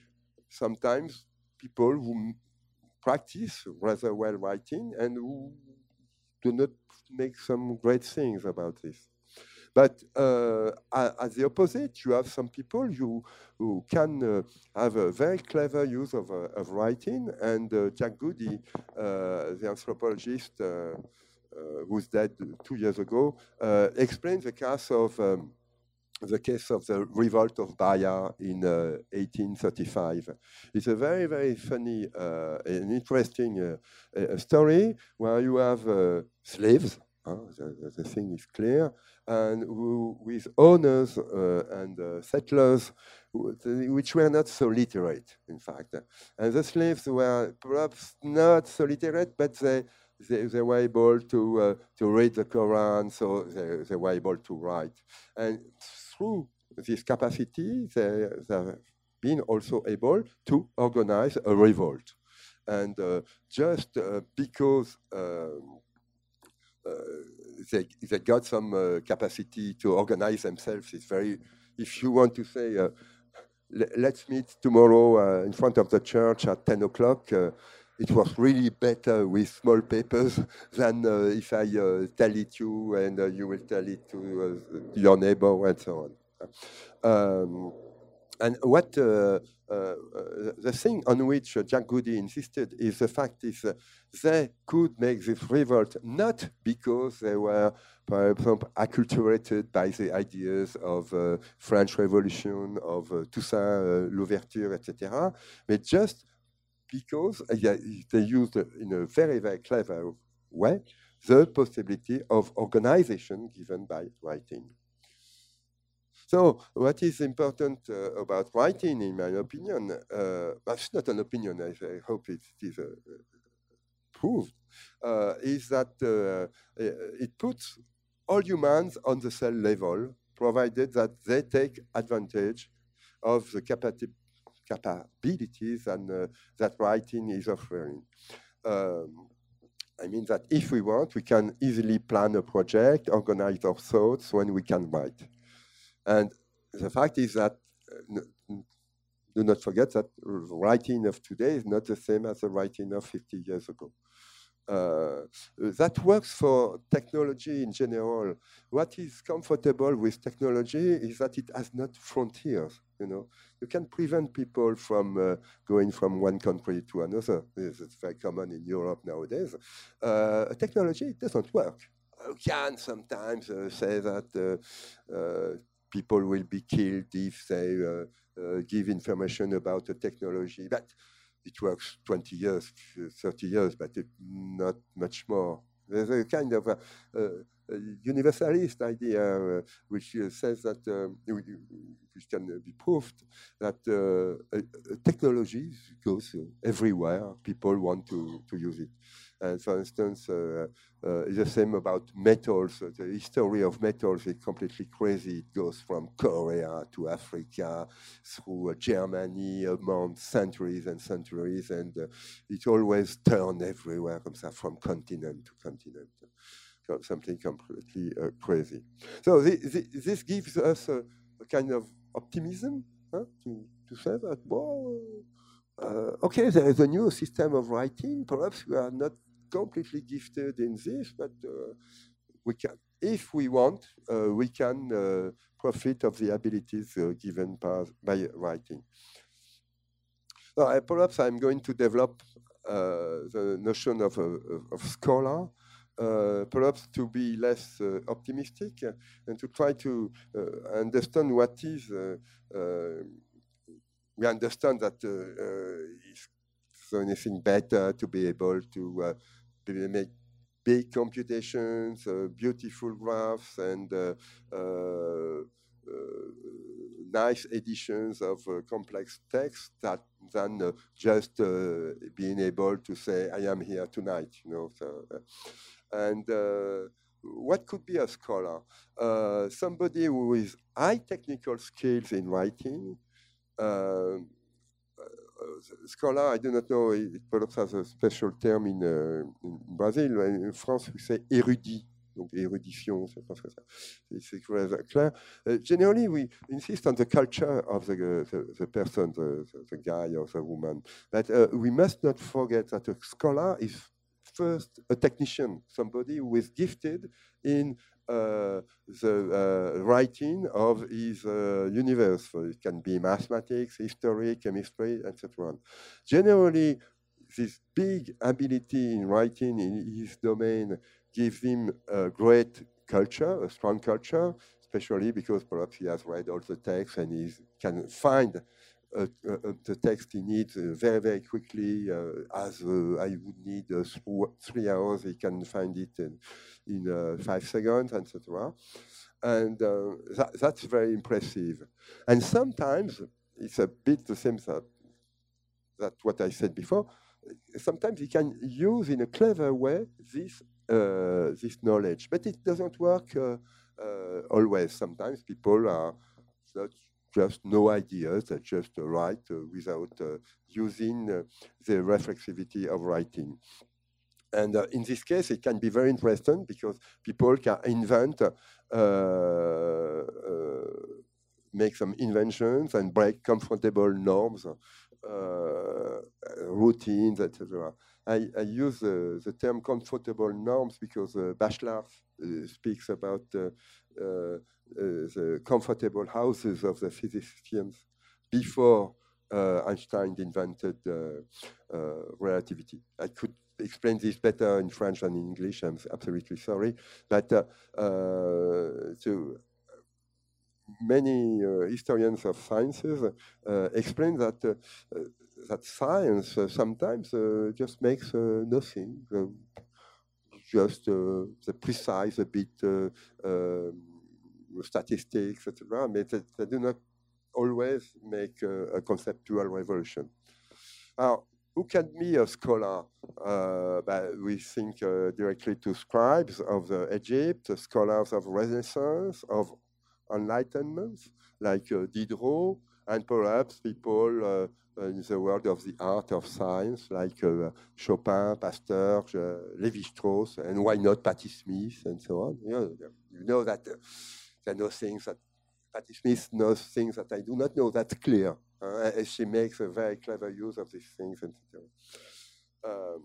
sometimes people who practice rather well writing and who do not make some great things about this. But uh, as the opposite, you have some people who, who can uh, have a very clever use of, uh, of writing. And uh, Jack Goody, uh, the anthropologist who's dead two years ago, explains the case of um, the case of the revolt of Bahia in uh, 1835. It's a very, very funny uh, and interesting uh, story where you have slaves, the, the, thing is clear, and who, with owners and settlers which were not so literate, in fact. And the slaves were perhaps not so literate, but they they, they, were able to uh, to read the Quran, so they, they, were able to write. And through this capacity, they, have been also able to organize a revolt. And uh, just uh, because um, uh, they, they got some uh, capacity to organize themselves, it's very, if you want to say, uh, let's meet tomorrow in front of the church at 10 o'clock, it was really better with small papers [LAUGHS] than uh, if I uh, tell it you and uh, you will tell it to your neighbor and so on. Um, and what the thing on which Jack Goody insisted is the fact is they could make this revolt not because they were, acculturated by the ideas of uh, French Revolution, of uh, Toussaint uh, Louverture, etc., but just because they used in a very, very clever way the possibility of organization given by writing. So what is important uh, about writing, in my opinion, uh, it's not an opinion, I, I hope it is uh, proved, uh, is that uh, it puts all humans on the cell level, provided that they take advantage of the capacity capabilities and uh, that writing is offering. Um, I mean that if we want, we can easily plan a project, organize our thoughts when we can write. And the fact is that uh, do not forget that writing of today is not the same as the writing of 50 years ago. Uh, that works for technology in general. What is comfortable with technology is that it has not frontiers. You know, you can prevent people from uh, going from one country to another. This is very common in Europe nowadays. Uh, technology doesn't work. You can sometimes uh, say that uh, uh, people will be killed if they give information about the technology, but it works 20 years, 30 years, but not much more. There's a kind of a universalist idea uh, which uh, says that, um, which can be proved, that uh, technology goes everywhere. People want to, to use it. And for instance, uh, uh, the same about metals. The history of metals is completely crazy. It goes from Korea to Africa, through uh, Germany, among centuries and centuries, and it always turns everywhere, from continent to continent. So something completely crazy. So this, this gives us a, a, kind of optimism huh, to, to say that, well, uh, okay, there is a new system of writing. Perhaps we are not completely gifted in this, but uh, we can, if we want, uh, we can uh, profit of the abilities given by, by writing. Now, perhaps I'm going to develop the notion of, of scholar. Uh, perhaps to be less uh, optimistic and to try to uh, understand what is. we understand that if anything better to be able to make big computations, uh, beautiful graphs, and uh, uh, nice editions of complex text that than just being able to say, I am here tonight, you know. So, and what could be a scholar? Uh, somebody who is high technical skills in writing, uh, scholar, I do not know, it perhaps has a special term in, uh, in Brazil. In France, we say érudit. Donc érudition, c'est pas ça. C'est clair. Uh, generally, we insist on the culture of the, the, the person, the, the, guy or the woman. But uh, we must not forget that a scholar is first a technician, somebody who is gifted in uh, the uh, writing of his uh, universe. So it can be mathematics, history, chemistry, etc. Generally, this big ability in writing in his domain gives him a great culture, a strong culture, especially because perhaps he has read all the texts and he can find the text he needs uh, very, very quickly. Uh, as uh, I would need three hours, he can find it in, in five seconds, etc. And that, that's very impressive. And sometimes it's a bit the same that, that what I said before. Sometimes he can use in a clever way this uh, this knowledge, but it doesn't work uh, uh, always. Sometimes people are just no ideas, they just uh, write uh, without uh, using the reflexivity of writing. And uh, in this case, it can be very interesting because people can invent, uh, uh, make some inventions and break comfortable norms, routines, etc. I, I, use the term comfortable norms because Bachelard speaks about uh, the comfortable houses of the physicians before uh, Einstein invented uh, relativity. I could explain this better in French than in English. I'm absolutely sorry, but so many uh, historians of sciences uh, explain that uh, that science sometimes just makes nothing, just the precise, a bit um, statistics, etc. But they, they, do not always make a, a conceptual revolution. Now, who can be a scholar? Uh, we think uh, directly to scribes of the Egypt, scholars of Renaissance, of Enlightenment, like uh, Diderot, and perhaps people uh, in the world of the art of science, like uh, Chopin, Pasteur, uh, Lévi-Strauss, and why not Patti Smith, and so on. You know, you know that there know things that Patti Smith knows things that I do not know. That's clear. Uh, she makes a very clever use of these things, etc. Um,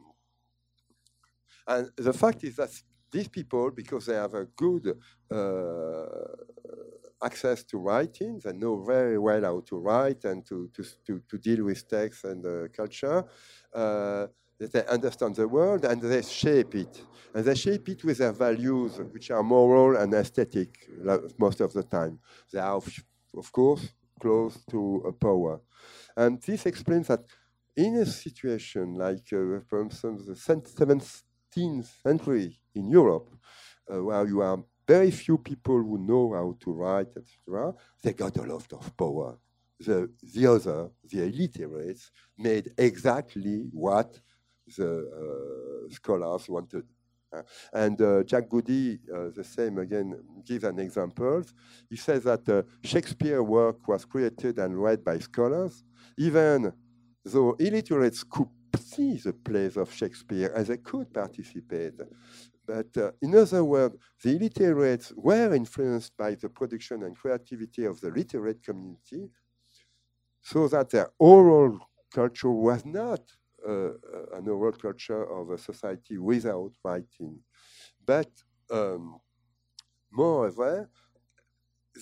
and the fact is that these people, because they have a good uh, access to writing, they know very well how to write and to, to, to, to deal with text and uh, culture. Uh, they understand the world and they shape it. And they shape it with their values, which are moral and aesthetic most of the time. They are, of course, close to power. And this explains that in a situation like, uh, for instance, the 17th century in Europe, uh, where you have very few people who know how to write, etc., they got a lot of power. The, the other, the illiterates, made exactly what the uh, scholars wanted. Uh, and uh, Jack Goody, the same again, gives an example. He says that Shakespeare work was created and read by scholars, even though illiterates could see the plays of Shakespeare and they could participate. But uh, in other words, the illiterates were influenced by the production and creativity of the literate community, so that their oral culture was not an oral culture of a society without writing. But um, moreover,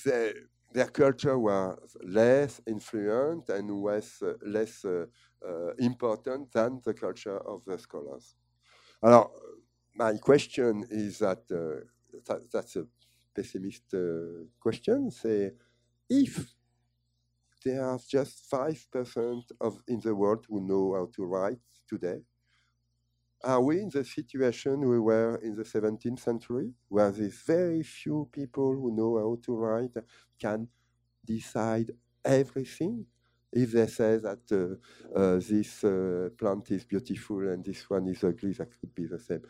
they, their culture was less influent and was uh, less uh, uh, important than the culture of the scholars. Alors, my question is that, that that's a pessimist question. Say, if there are just 5% of in the world who know how to write today. Are we in the situation we were in the 17th century, where these very few people who know how to write can decide everything? If they say that uh, uh, this uh, plant is beautiful and this one is ugly, that could be the same.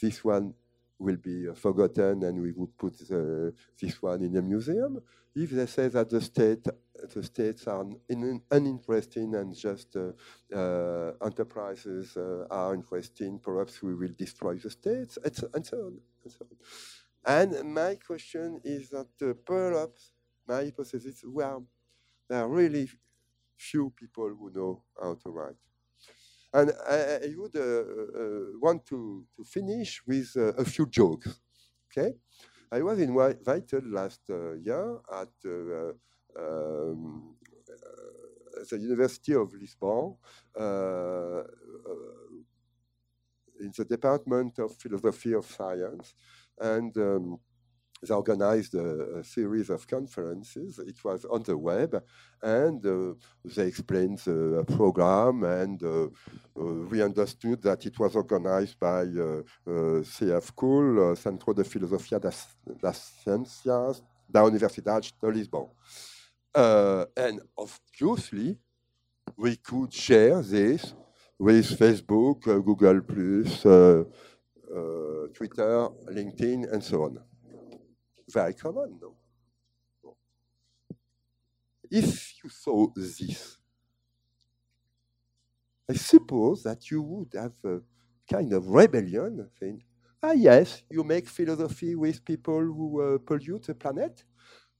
This one will be uh, forgotten and we would put uh, this one in a museum. If they say that the state the states are in, uninteresting and just uh, uh, enterprises uh, are interesting, perhaps we will destroy the states, and so, and so on. And, so on. and my question is that perhaps my hypothesis, well, there are really few people who know how to write. And I, I would uh, uh, want to, to finish with uh, a few jokes. Okay? I was invited last uh, year at um, the University of Lisbon in the Department of Philosophy of Science, and um, they organized a, a, series of conferences. It was on the web, and uh, they explained the program, and uh, uh, we understood that it was organized by uh, uh, CF uh, Centro de Filosofia das, das Ciências da Universidade de Lisbon. and obviously, we could share this with Facebook, Google+, Twitter, LinkedIn, and so on very common, no? If you saw this, I suppose that you would have a kind of rebellion saying, ah, yes, you make philosophy with people who uh, pollute the planet,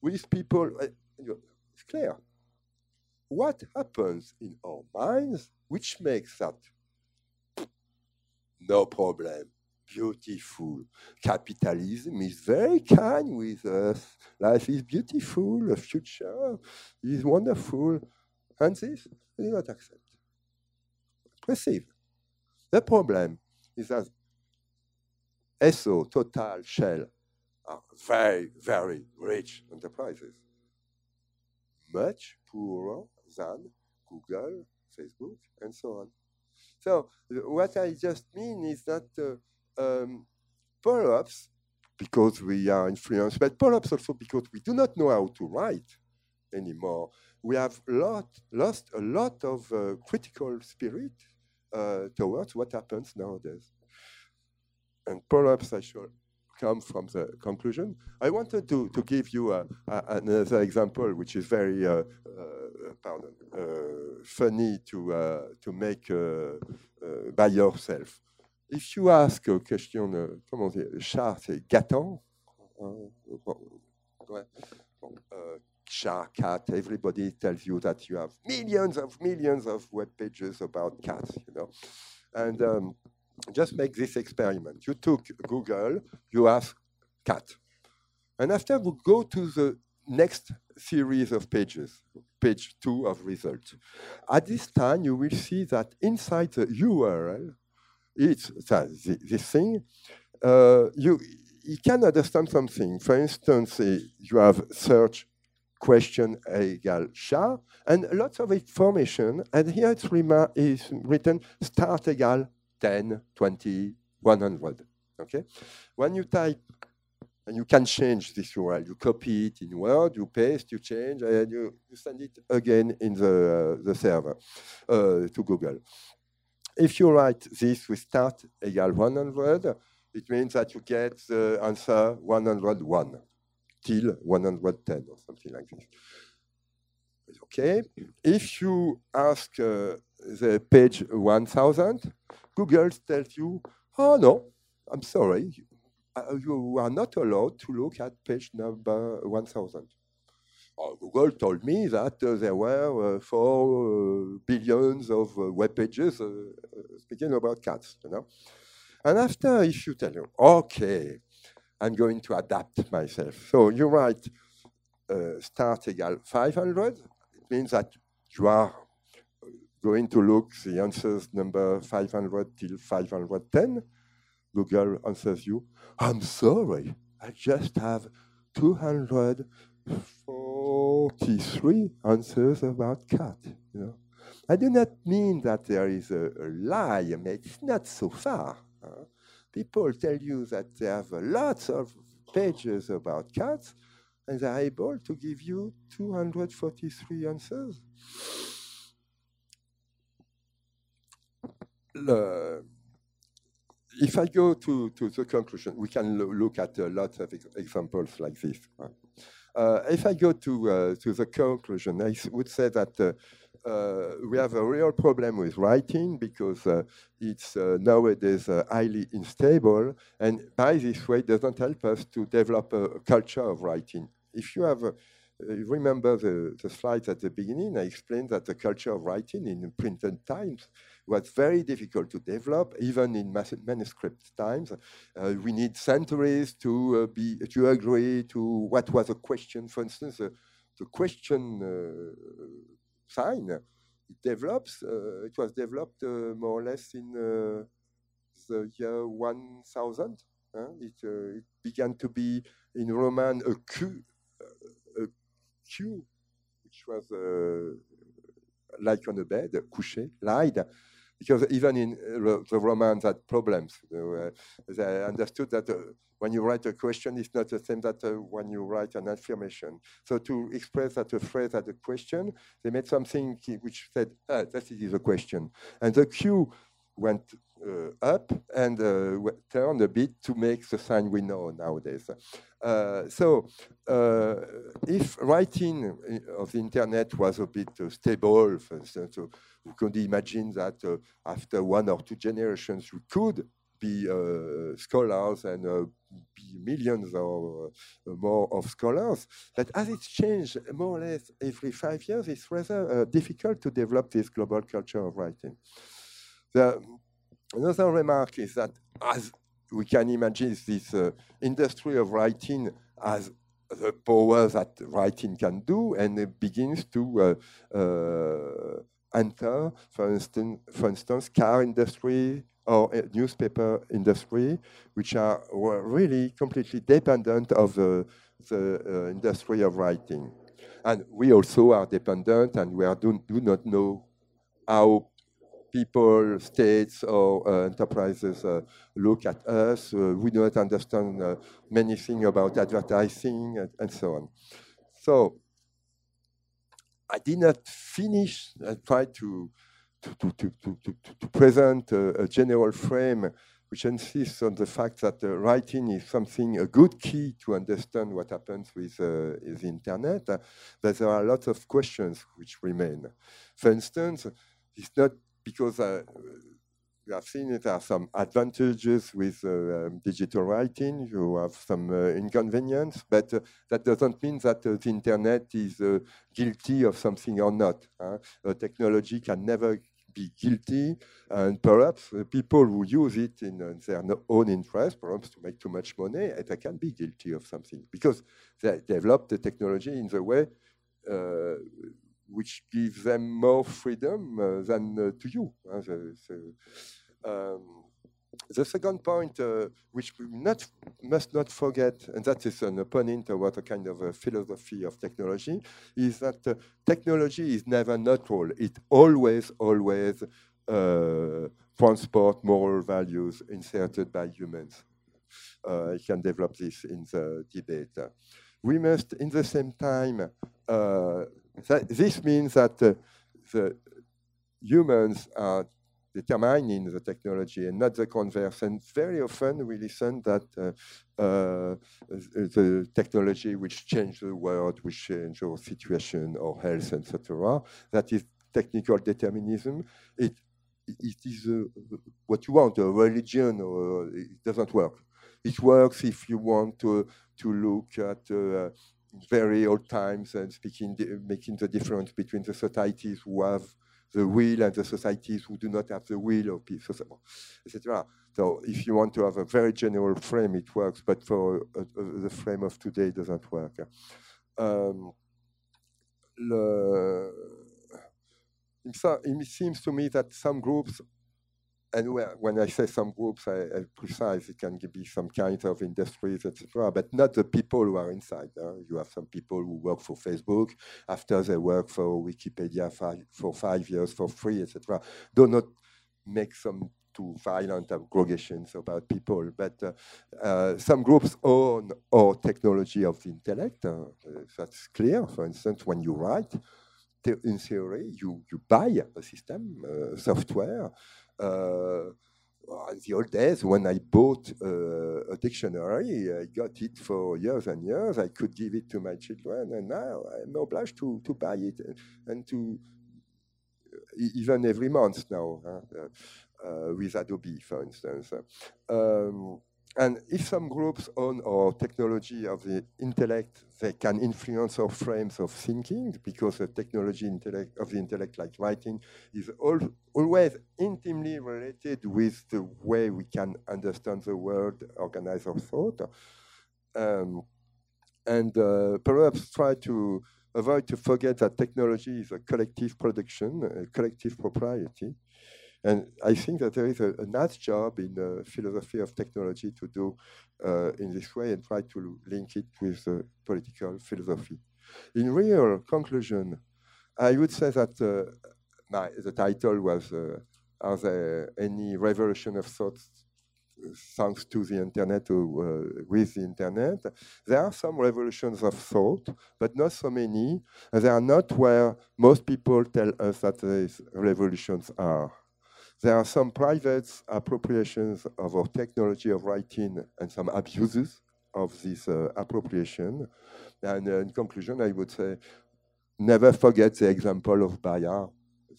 with people. Uh, it's clear. What happens in our minds which makes that no problem? Beautiful. Capitalism is very kind with us. Life is beautiful. The future is wonderful. And this we do not accept. Receive. The problem is that Esso, Total, Shell are very, very rich enterprises. Much poorer than Google, Facebook, and so on. So what I just mean is that uh, um, perhaps because we are influenced, but perhaps also because we do not know how to write anymore. We have lot, lost a lot of uh, critical spirit uh, towards what happens nowadays. And perhaps I should come from the conclusion. I wanted to, to give you a, a, another example, which is very uh, uh pardon, uh, funny to, uh, to make by yourself. If you ask a question, de, comment dire, chat, c'est gâtant. Uh, ouais. bon, uh, chat, cat, everybody tells you that you have millions of millions of web pages about cats, you know. And um, just make this experiment. You took Google, you ask cat. And after we go to the next series of pages, page two of results. At this time, you will see that inside the URL, it's uh, this thing, uh, you, you can understand something. For instance, uh, you have search question equal sha, and lots of information, and here it's is written start equal 10, 20, 100. Okay? When you type, and you can change this URL, you copy it in Word, you paste, you change, and you, you send it again in the, uh, the server uh, to Google. If you write this with start equal 100, it means that you get the answer 101 till 110 or something like this. Okay. If you ask uh, the page 1000, Google tells you, oh no, I'm sorry, uh, you are not allowed to look at page number 1000. Uh, Google told me that uh, there were uh, four billions of web pages speaking about cats, you know. And after, if you tell you, okay, I'm going to adapt myself. So you write uh, start equal 500. It means that you are going to look the answers number 500 till 510. Google answers you, I'm sorry, I just have 200 43 answers about cat. You know, I do not mean that there is a, a lie. It's not so far. People tell you that they have lots of pages about cats, and they're able to give you 243 answers. If I go to, to the conclusion, we can lo look at uh, lots of ex examples like this. Huh? Uh, if I go to, uh, to the conclusion, I would say that uh, uh, we have a real problem with writing because uh, it's uh, nowadays highly unstable, and by this way, doesn't help us to develop a, culture of writing. If you have you remember the, the slides at the beginning, I explained that the culture of writing in printed times was very difficult to develop, even in manuscript times. Uh, we need centuries to uh, be to agree to what was a question. For instance, uh, the question sign it develops. it was developed more or less in the year 1000. It, it, began to be in Roman a Q, Q, which was like on a bed, couché, lied, because even in uh, the Romans had problems. Uh, they understood that uh, when you write a question, it's not the same that uh, when you write an affirmation. So to express that a phrase had a question, they made something which said, ah, that is a question. And the Q went uh, up and uh, turned a bit to make the sign we know nowadays. Uh, so if writing of the internet was a bit stable, for instance, we could imagine that after one or two generations, we could be uh, scholars and uh, be millions or uh, more of scholars. But as it's changed more or less every five years, it's rather difficult to develop this global culture of writing. The, Another remark is that as we can imagine this uh, industry of writing as the power that writing can do, and it begins to uh, uh, enter, for instance, for instance, car industry or newspaper industry, which are really completely dependent of the, the uh, industry of writing. And we also are dependent, and we are do, do not know how people, states, or uh, enterprises uh, look at us. Uh, we do not understand many things about advertising and, and, so on. So I did not finish. I tried to to, to, to, to, to present a, a, general frame which insists on the fact that uh, writing is something, a good key to understand what happens with uh, the internet, uh, but there are lots of questions which remain. For instance, it's not because uh, we have seen it there are some advantages with uh, um, digital writing. You have some uh, inconvenience, but uh, that doesn't mean that uh, the internet is uh, guilty of something or not. technology can never be guilty, and perhaps people who use it in their own interest, perhaps to make too much money, they can be guilty of something because they develop the technology in the way which gives them more freedom uh, than uh, to you. The, the, um, the, second point, uh, which we not, must not forget, and that is an opponent what a kind of a philosophy of technology, is that uh, technology is never neutral. It always, always uh, transport moral values inserted by humans. Uh, I can develop this in the debate. We must, in the same time, this means that uh, the humans are determining the technology and not the converse. And very often we listen that uh, uh, the technology which change the world, which change our situation, our health, etc. That is technical determinism. It it is uh, what you want, a religion, or it doesn't work. It works if you want to to look at uh, very old times and speaking, making the difference between the societies who have the will and the societies who do not have the will of peace, etc. So if you want to have a very general frame, it works, but for uh, uh, the frame of today, it doesn't work. Um, le, it seems to me that some groups and when I say some groups, I, I precise it can be some kinds of industries, etc., but not the people who are inside. Uh, you have some people who work for Facebook after they work for Wikipedia five, for five years for free, etc. Do not make some too violent aggregations about people, but uh, uh, some groups own or technology of the intellect. Uh, that's clear. For instance, when you write, in theory, you, you buy a system, uh, software, the old days, when I bought uh, a dictionary, I got it for years and years. I could give it to my children, and now I'm obliged to, to buy it and to even every month now uh, uh, with Adobe, for instance. Um, and if some groups own our technology of the intellect, they can influence our frames of thinking because the technology intellect of the intellect, like writing, is all, always intimately related with the way we can understand the world, organize our thought, um, and uh, perhaps try to avoid to forget that technology is a collective production, a collective propriety. And I think that there is a, a nice job in the philosophy of technology to do uh, in this way and try to link it with uh, political philosophy. In real conclusion, I would say that uh, my, the title was uh, Are there any revolution of thoughts thanks to the internet or uh, with the internet? There are some revolutions of thought, but not so many. They are not where most people tell us that these revolutions are. There are some private appropriations of our technology of writing and some abuses of this uh, appropriation. And uh, in conclusion, I would say, never forget the example of Bayard.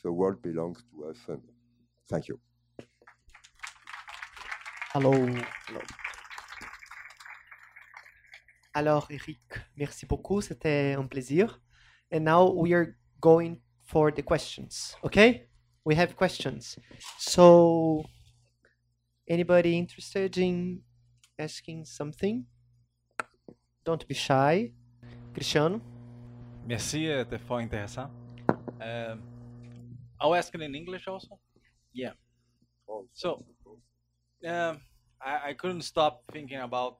The world belongs to us. And thank you. Hello. Hello. Alors, Eric, merci beaucoup. C'était un plaisir. And now we are going for the questions. Okay? We have questions. So, anybody interested in asking something? Don't be shy. Cristiano? Merci, uh, foi intéressant. Um, I'll ask it in English also. Yeah. So, um, I, I couldn't stop thinking about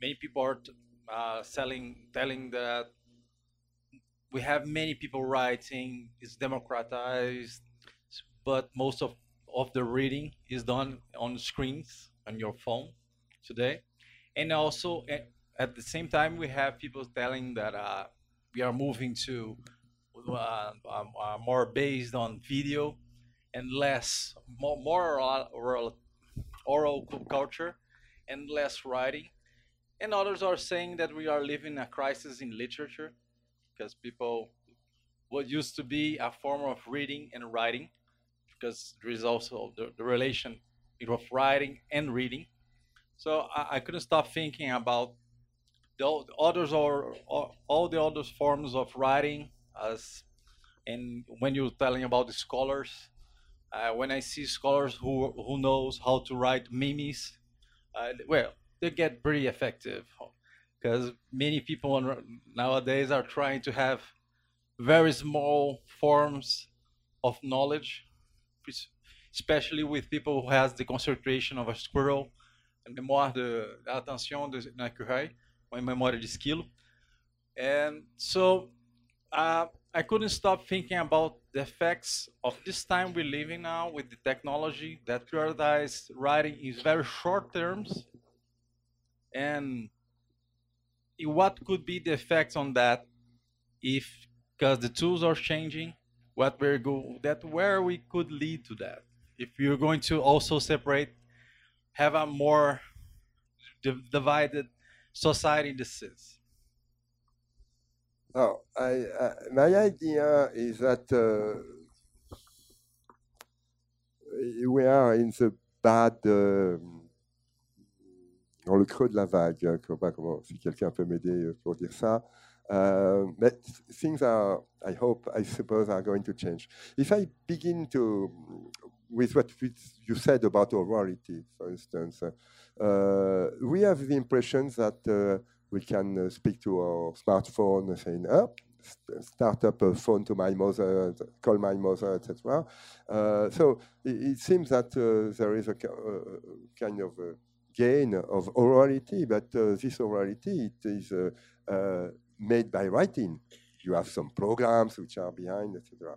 many people are uh, selling, telling that we have many people writing, it's democratized, but most of, of the reading is done on screens on your phone today. And also, eh, at the same time, we have people telling that uh, we are moving to uh, um, uh, more based on video and less, more, more oral, oral culture and less writing. And others are saying that we are living a crisis in literature because people, what used to be a form of reading and writing, because there is also the, the relation of writing and reading. So I, I couldn't stop thinking about the, the others or all the other forms of writing as and when you're telling about the scholars uh, when i see scholars who who knows how to write memes uh, well they get pretty effective because many people nowadays are trying to have very small forms of knowledge especially with people who has the concentration of a squirrel, a mémoire de attention d'un écureuil, uma memória de esquilo. And so uh, I couldn't stop thinking about the effects of this time we're living now with the technology that prioritizes writing in very short terms and what could be the effects on that if because the tools are changing what we're go that where we could lead to that if you're going to also separate have a more divided society in this sense oh I, uh, my idea is that uh, we are in the bad uh, dans le creux de la vague, comment, si quelqu'un peut m'aider pour dire ça. Uh, but things are, I hope, I suppose, are going to change. If I begin to, with what you said about orality, for instance, uh, we have the impression that uh, we can uh, speak to our smartphone saying, oh, start up a phone to my mother, call my mother, etc. Uh, so it, it, seems that uh, there is a kind of a gain of orality, but this orality it is made by writing. You have some programs which are behind, etc.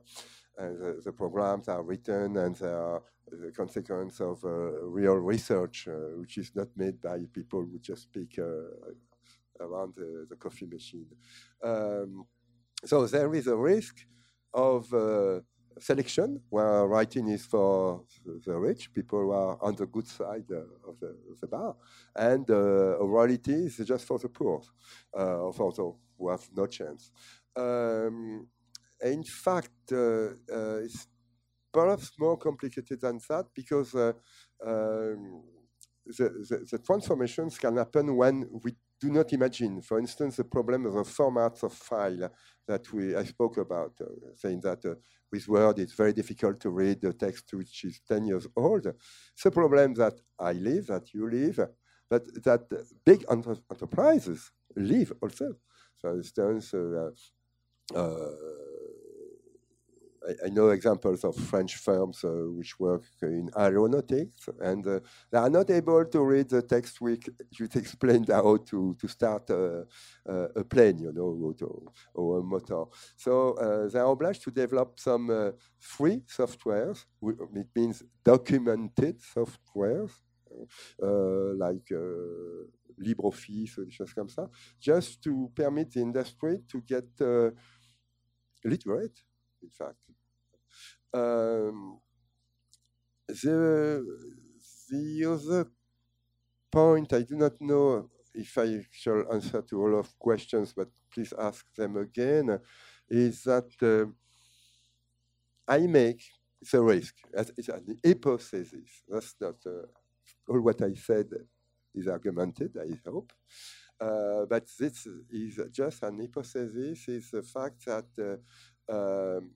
And the, the, programs are written and they are the consequence of uh, real research, uh, which is not made by people who just speak uh, around the, the, coffee machine. Um, so there is a risk of uh, selection, where writing is for the rich, people who are on the good side uh, of, the, the bar, and uh, orality is just for the poor, uh, for those who have no chance. Um, in fact, uh, uh, it's perhaps more complicated than that because uh, um, the, the, the, transformations can happen when we do not imagine. For instance, the problem of the formats of file that we I spoke about, uh, saying that uh, with Word it's very difficult to read the text which is 10 years old. It's a problem that I live, that you live, but that big enter enterprises live also. For instance, uh, uh I, know examples of French firms uh, which work in aeronautics, and uh, they are not able to read the text which, [LAUGHS] explained how to, to start a, a plane, you know, or, or a motor. So uh, they are obliged to develop some uh, free softwares, it means documented softwares, uh, like uh, LibreOffice, choses comme ça, just to permit the industry to get literate, in fact. Um, the, the other point, I do not know if I shall answer to all of questions, but please ask them again, is that uh, I make the risk. It's an hypothesis. That's not uh, all what I said is argumented, I hope. Uh, but this is just an hypothesis, is the fact that uh, um,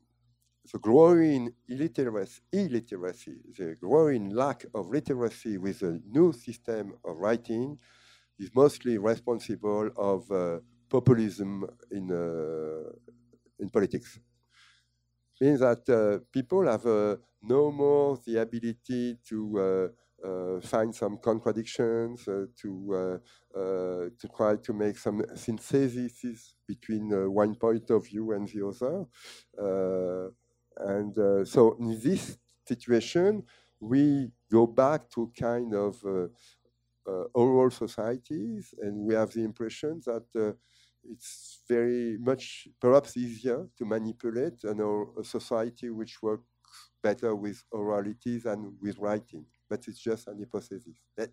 the growing illiteracy, illiteracy, the growing lack of literacy with the new system of writing is mostly responsible of uh, populism in, uh, in politics. Means that uh, people have uh, no more the ability to uh, uh, find some contradictions, to, to try to make some synthesis between one point of view and the other. And uh, so in this situation, we go back to kind of uh, uh, oral societies, and we have the impression that uh, it's very much perhaps easier to manipulate an, a society which works better with orality than with writing. But it's just an hypothesis. That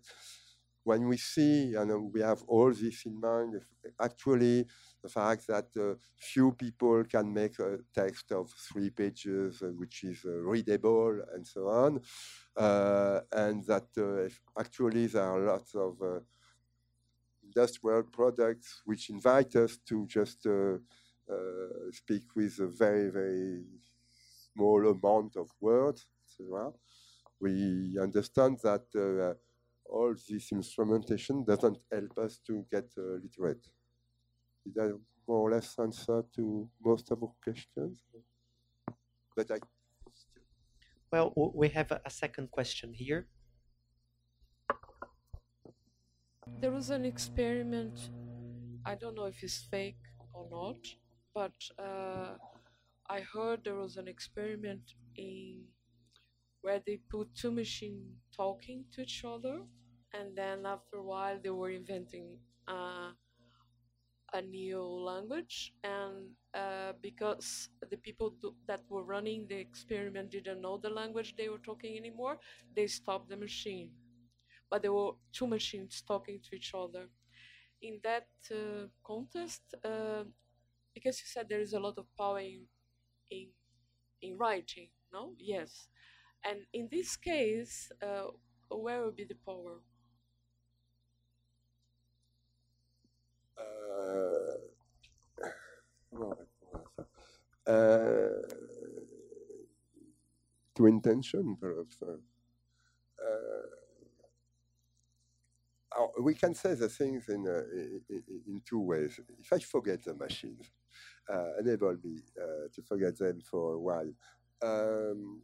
when we see, and we have all this in mind, actually the fact that uh, few people can make a text of three pages, uh, which is uh, readable, and so on, uh, and that uh, actually there are lots of uh, industrial products which invite us to just speak with a very, very small amount of words, etc. We understand that all this instrumentation doesn't help us to get literate. Did I more or less answer to most of your questions? But I. Well, we have a second question here. There was an experiment. I don't know if it's fake or not, but uh, I heard there was an experiment in where they put two machines talking to each other, and then after a while they were inventing uh, a new language. And uh, because the people do, that were running the experiment didn't know the language they were talking anymore they stopped the machine. But there were two machines talking to each other. In that uh, contest uh, because you said there is a lot of power in, in in writing no? Yes and in this case uh, where will be the power Uh, to intention, perhaps. Uh, uh, we can say the things in, uh, in, two ways. If I forget the machines, uh, enable me uh, to forget them for a while. Um,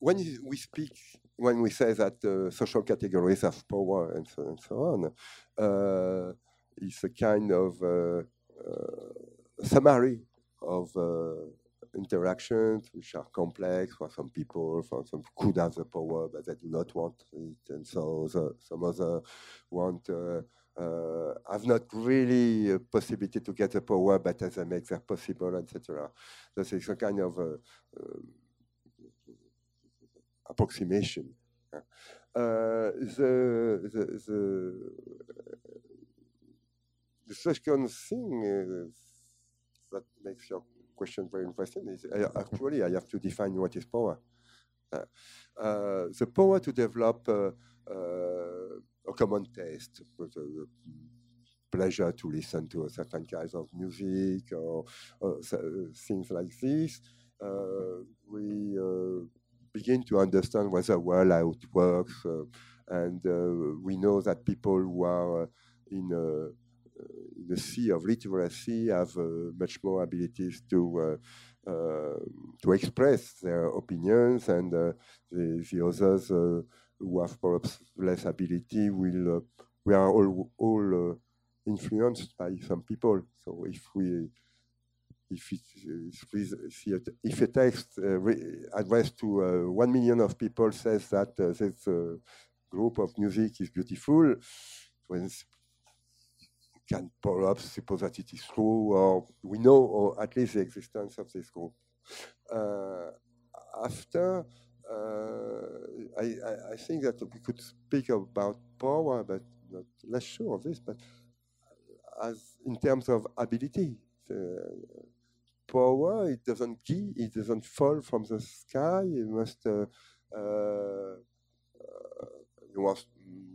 when we speak, when we say that uh, social categories have power and so, and so on, uh, it's a kind of uh, uh summary of uh, interactions which are complex for some people, for some could have the power but they do not want it, and so the, some other want uh, uh, have not really a possibility to get the power, but as they make that possible, etc. So it's a kind of uh, approximation. Uh, the, the, the, the second thing that makes your question very interesting is uh, actually I have to define what is power. Uh, the power to develop uh, a common taste, a, pleasure to listen to a certain kinds of music or, or things like this. we begin to understand whether well how it works, uh, and uh, we know that people who are uh, in a the sea of literacy have uh, much more abilities to uh, uh, to express their opinions, and the, the others who have perhaps less ability will we are all all influenced by some people. So if we if, if, if a text uh, addressed to uh, one million of people says that uh, this group of music is beautiful, when can perhaps suppose that it is true, or we know, or at least the existence of this group. Uh, after, uh, I, I, I, think that we could speak about power, but not less sure of this, but as in terms of ability. Power, it doesn't key, it doesn't fall from the sky. You must uh, uh, you must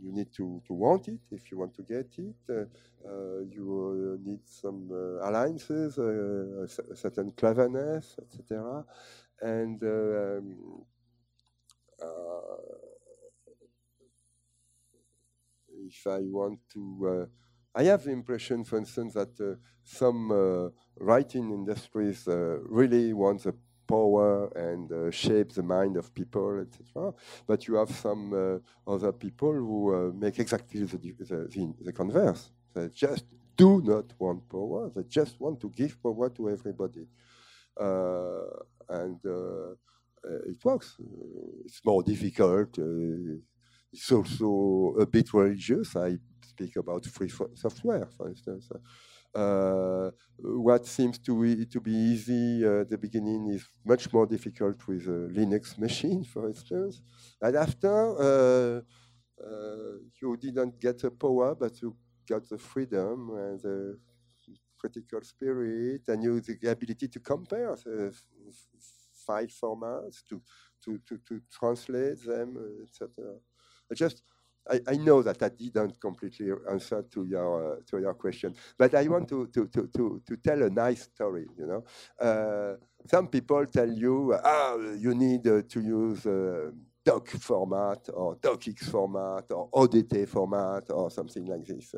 you need to, to want it if you want to get it. Uh, uh, you uh, need some alliances, a certain cleverness, etc. And um, if I want to, I have the impression, for instance, that some writing industries really want the power and uh, shape the mind of people, etc. But you have some uh, other people who uh, make exactly the, the, the, converse. They just do not want power. They just want to give power to everybody. Uh, and uh, uh, it works. it's more difficult. it's also a bit religious. I speak about free software, for instance. Uh, what seems to be, to be easy uh, at the beginning is much more difficult with a Linux machine, for instance. And after, uh, you didn't get the power, but you got the freedom and the critical spirit, and you the ability to compare the file formats, to, to, to, to translate them, etc. Just I, I, know that I didn't completely answer to your uh, to your question, but I want to, to, to, to, to tell a nice story. You know, uh, some people tell you, ah, you need uh, to use uh, doc format or docx format or ODT format or something like this.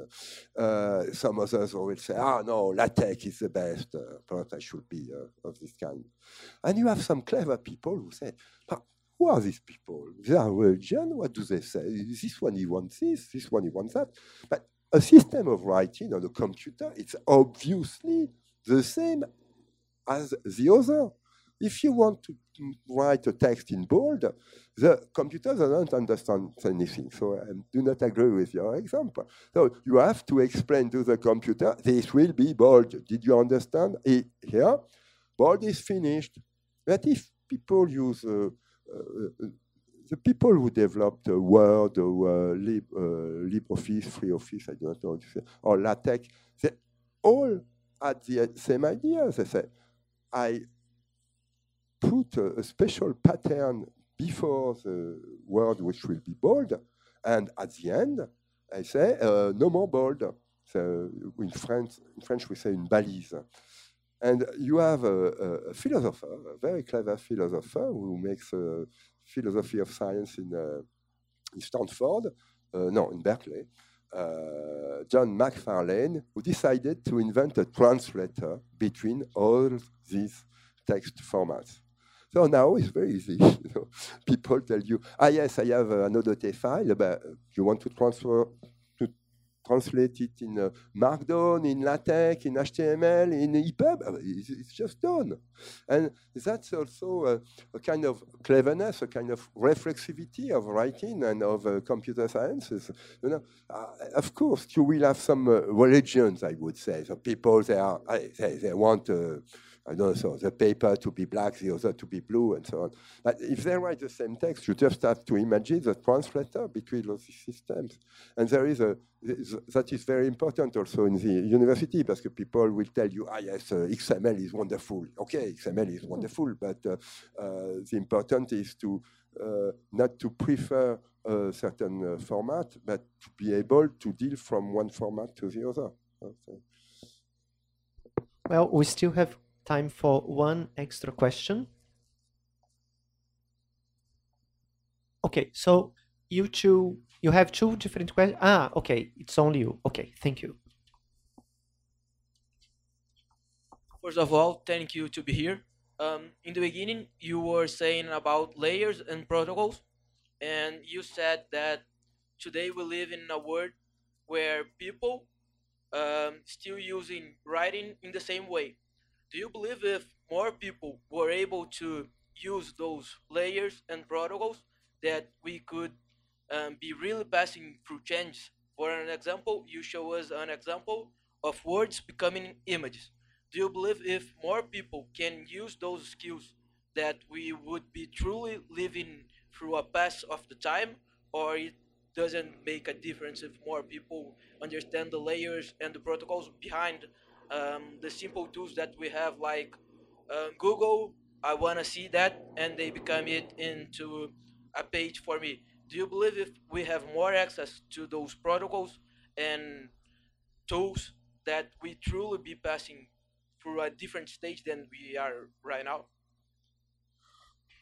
Uh, some others will say, ah, no, LaTeX is the best. Uh, perhaps I should be of this kind. And you have some clever people who say, ah, who are these people? They are religion. What do they say? This one he wants this, this one he wants that. But a system of writing on a computer, it's obviously the same as the other. If you want to write a text in bold, the computer doesn't understand anything. So I do not agree with your example. So you have to explain to the computer, this will be bold. Did you understand? Here, bold is finished. But if people use uh, the people who developed uh, Word or uh, Lib, uh, LibreOffice, FreeOffice, I don't know, or LaTeX, they all had the same idea. They say, I put a, a, special pattern before the word which will be bold, and at the end, I say, uh, no more bold. So in French, in French we say une balise. And you have a, a, philosopher, a very clever philosopher who makes a philosophy of science in, uh, in Stanford, uh, no, in Berkeley, uh, John Macfarlane, who decided to invent a translator between all these text formats. So now it's very easy. [LAUGHS] You know, people tell you, ah yes, I have an ODT file, but you want to transfer translate it in uh, Markdown, in LaTeX, in HTML, in EPUB. It's, it's just done. And that's also a, a, kind of cleverness, a kind of reflexivity of writing and of uh, computer sciences. You know, uh, of course, you will have some uh, religions, I would say. So people, they, are, they, they want uh, I don't know, so the paper to be black, the other to be blue, and so on. But if they write the same text, you just have to imagine the translator between those systems. And there is a, that is very important also in the university, because people will tell you, ah, yes, uh, XML is wonderful. Okay, XML is wonderful, but uh, uh, the important is to uh, not to prefer a certain uh, format, but to be able to deal from one format to the other. Okay. Well, we still have time for one extra question. Okay, so you two, you have two different questions. Ah, okay, it's only you. Okay, thank you. First of all, thank you to be here. Um, in the beginning, you were saying about layers and protocols, and you said that today we live in a world where people um, still using writing in the same way. Do you believe if more people were able to use those layers and protocols that we could um, be really passing through change? For an example, you show us an example of words becoming images. Do you believe if more people can use those skills that we would be truly living through a pass of the time or it doesn't make a difference if more people understand the layers and the protocols behind um, the simple tools that we have like uh, Google. I want to see that, and they become it into a page for me. Do you believe if we have more access to those protocols and tools that we truly be passing through a different stage than we are right now?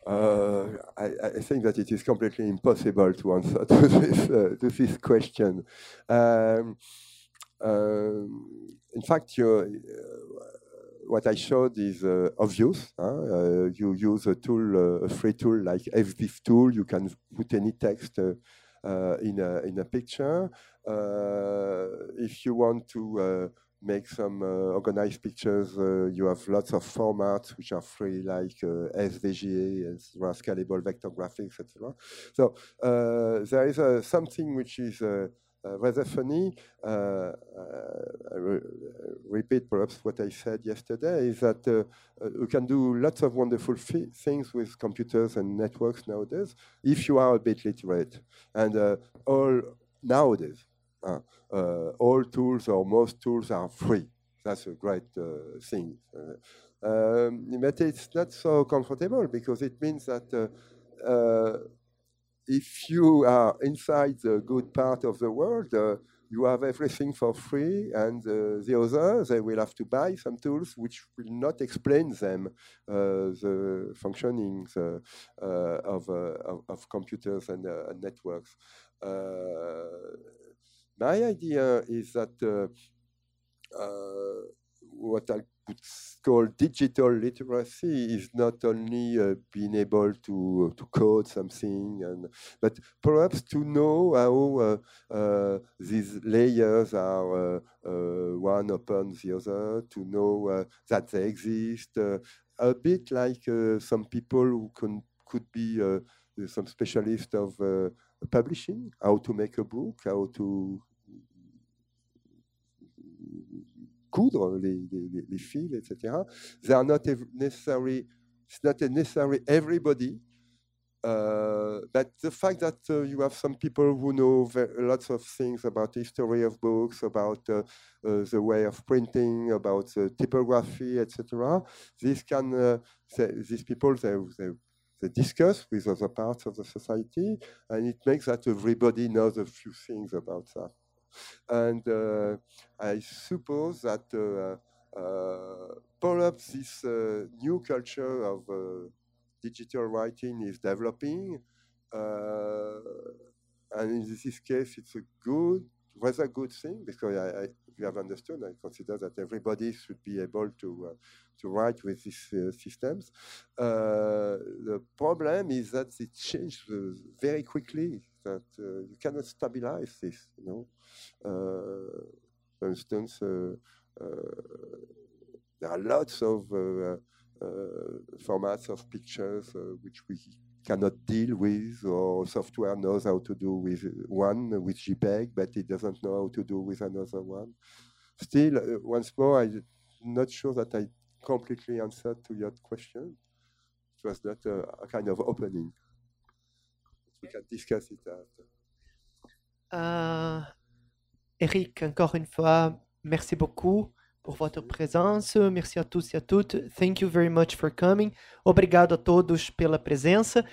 Uh, I, I, think that it is completely impossible to answer [LAUGHS] to this, uh, to this question. Um, in fact, uh, what I showed is uh, obvious. Huh? you use a tool, a free tool like FBIF tool. You can put any text in a in a picture. if you want to make some uh, organized pictures. Uh, you have lots of formats which are free, like uh, SVGA, scalable vector graphics, etc. So there is something which is uh, rather funny. Uh, uh, I re repeat perhaps what I said yesterday is that you can do lots of wonderful things with computers and networks nowadays if you are a bit literate. And all nowadays, uh, uh, all tools or most tools are free. That's a great uh, thing. Um, but it's not so comfortable because it means that if you are inside the good part of the world, uh, you have everything for free, and uh, the others, they will have to buy some tools which will not explain them uh, the functionings of, of, of, computers and, and networks. My idea is that uh, uh, what I could call digital literacy is not only uh, being able to to code something, and but perhaps to know how uh, uh these layers are uh, uh, one upon the other, to know uh, that they exist, a bit like some people who can, could be some specialist of publishing, how to make a book, how to coudre les, les, fils, etc. They are not necessary. It's not necessary everybody. Uh, but the fact that uh, you have some people who know lots of things about the history of books, about uh, the way of printing, about typography, etc., these can these people they, they, they discuss with other parts of the society, and it makes that everybody knows a few things about that. And uh, I suppose that uh, uh, perhaps this new culture of digital writing is developing. and in this case, it's a good, rather good thing because I, I you have understood, I consider that everybody should be able to uh, to write with these uh, systems. Uh, the problem is that it changes very quickly. That uh, you cannot stabilize this. You know, uh, for instance, uh, there are lots of formats of pictures which we cannot deal with, or software knows how to do with one, with JPEG, but it doesn't know how to do with another one. Still, uh, once more, I'm not sure that I completely answered to your question. It was not a, a kind of opening. It after. Euh, Eric, encore une fois, merci beaucoup por votre presença. Merci tous toutes. Thank you very much for coming. Obrigado a todos pela presença.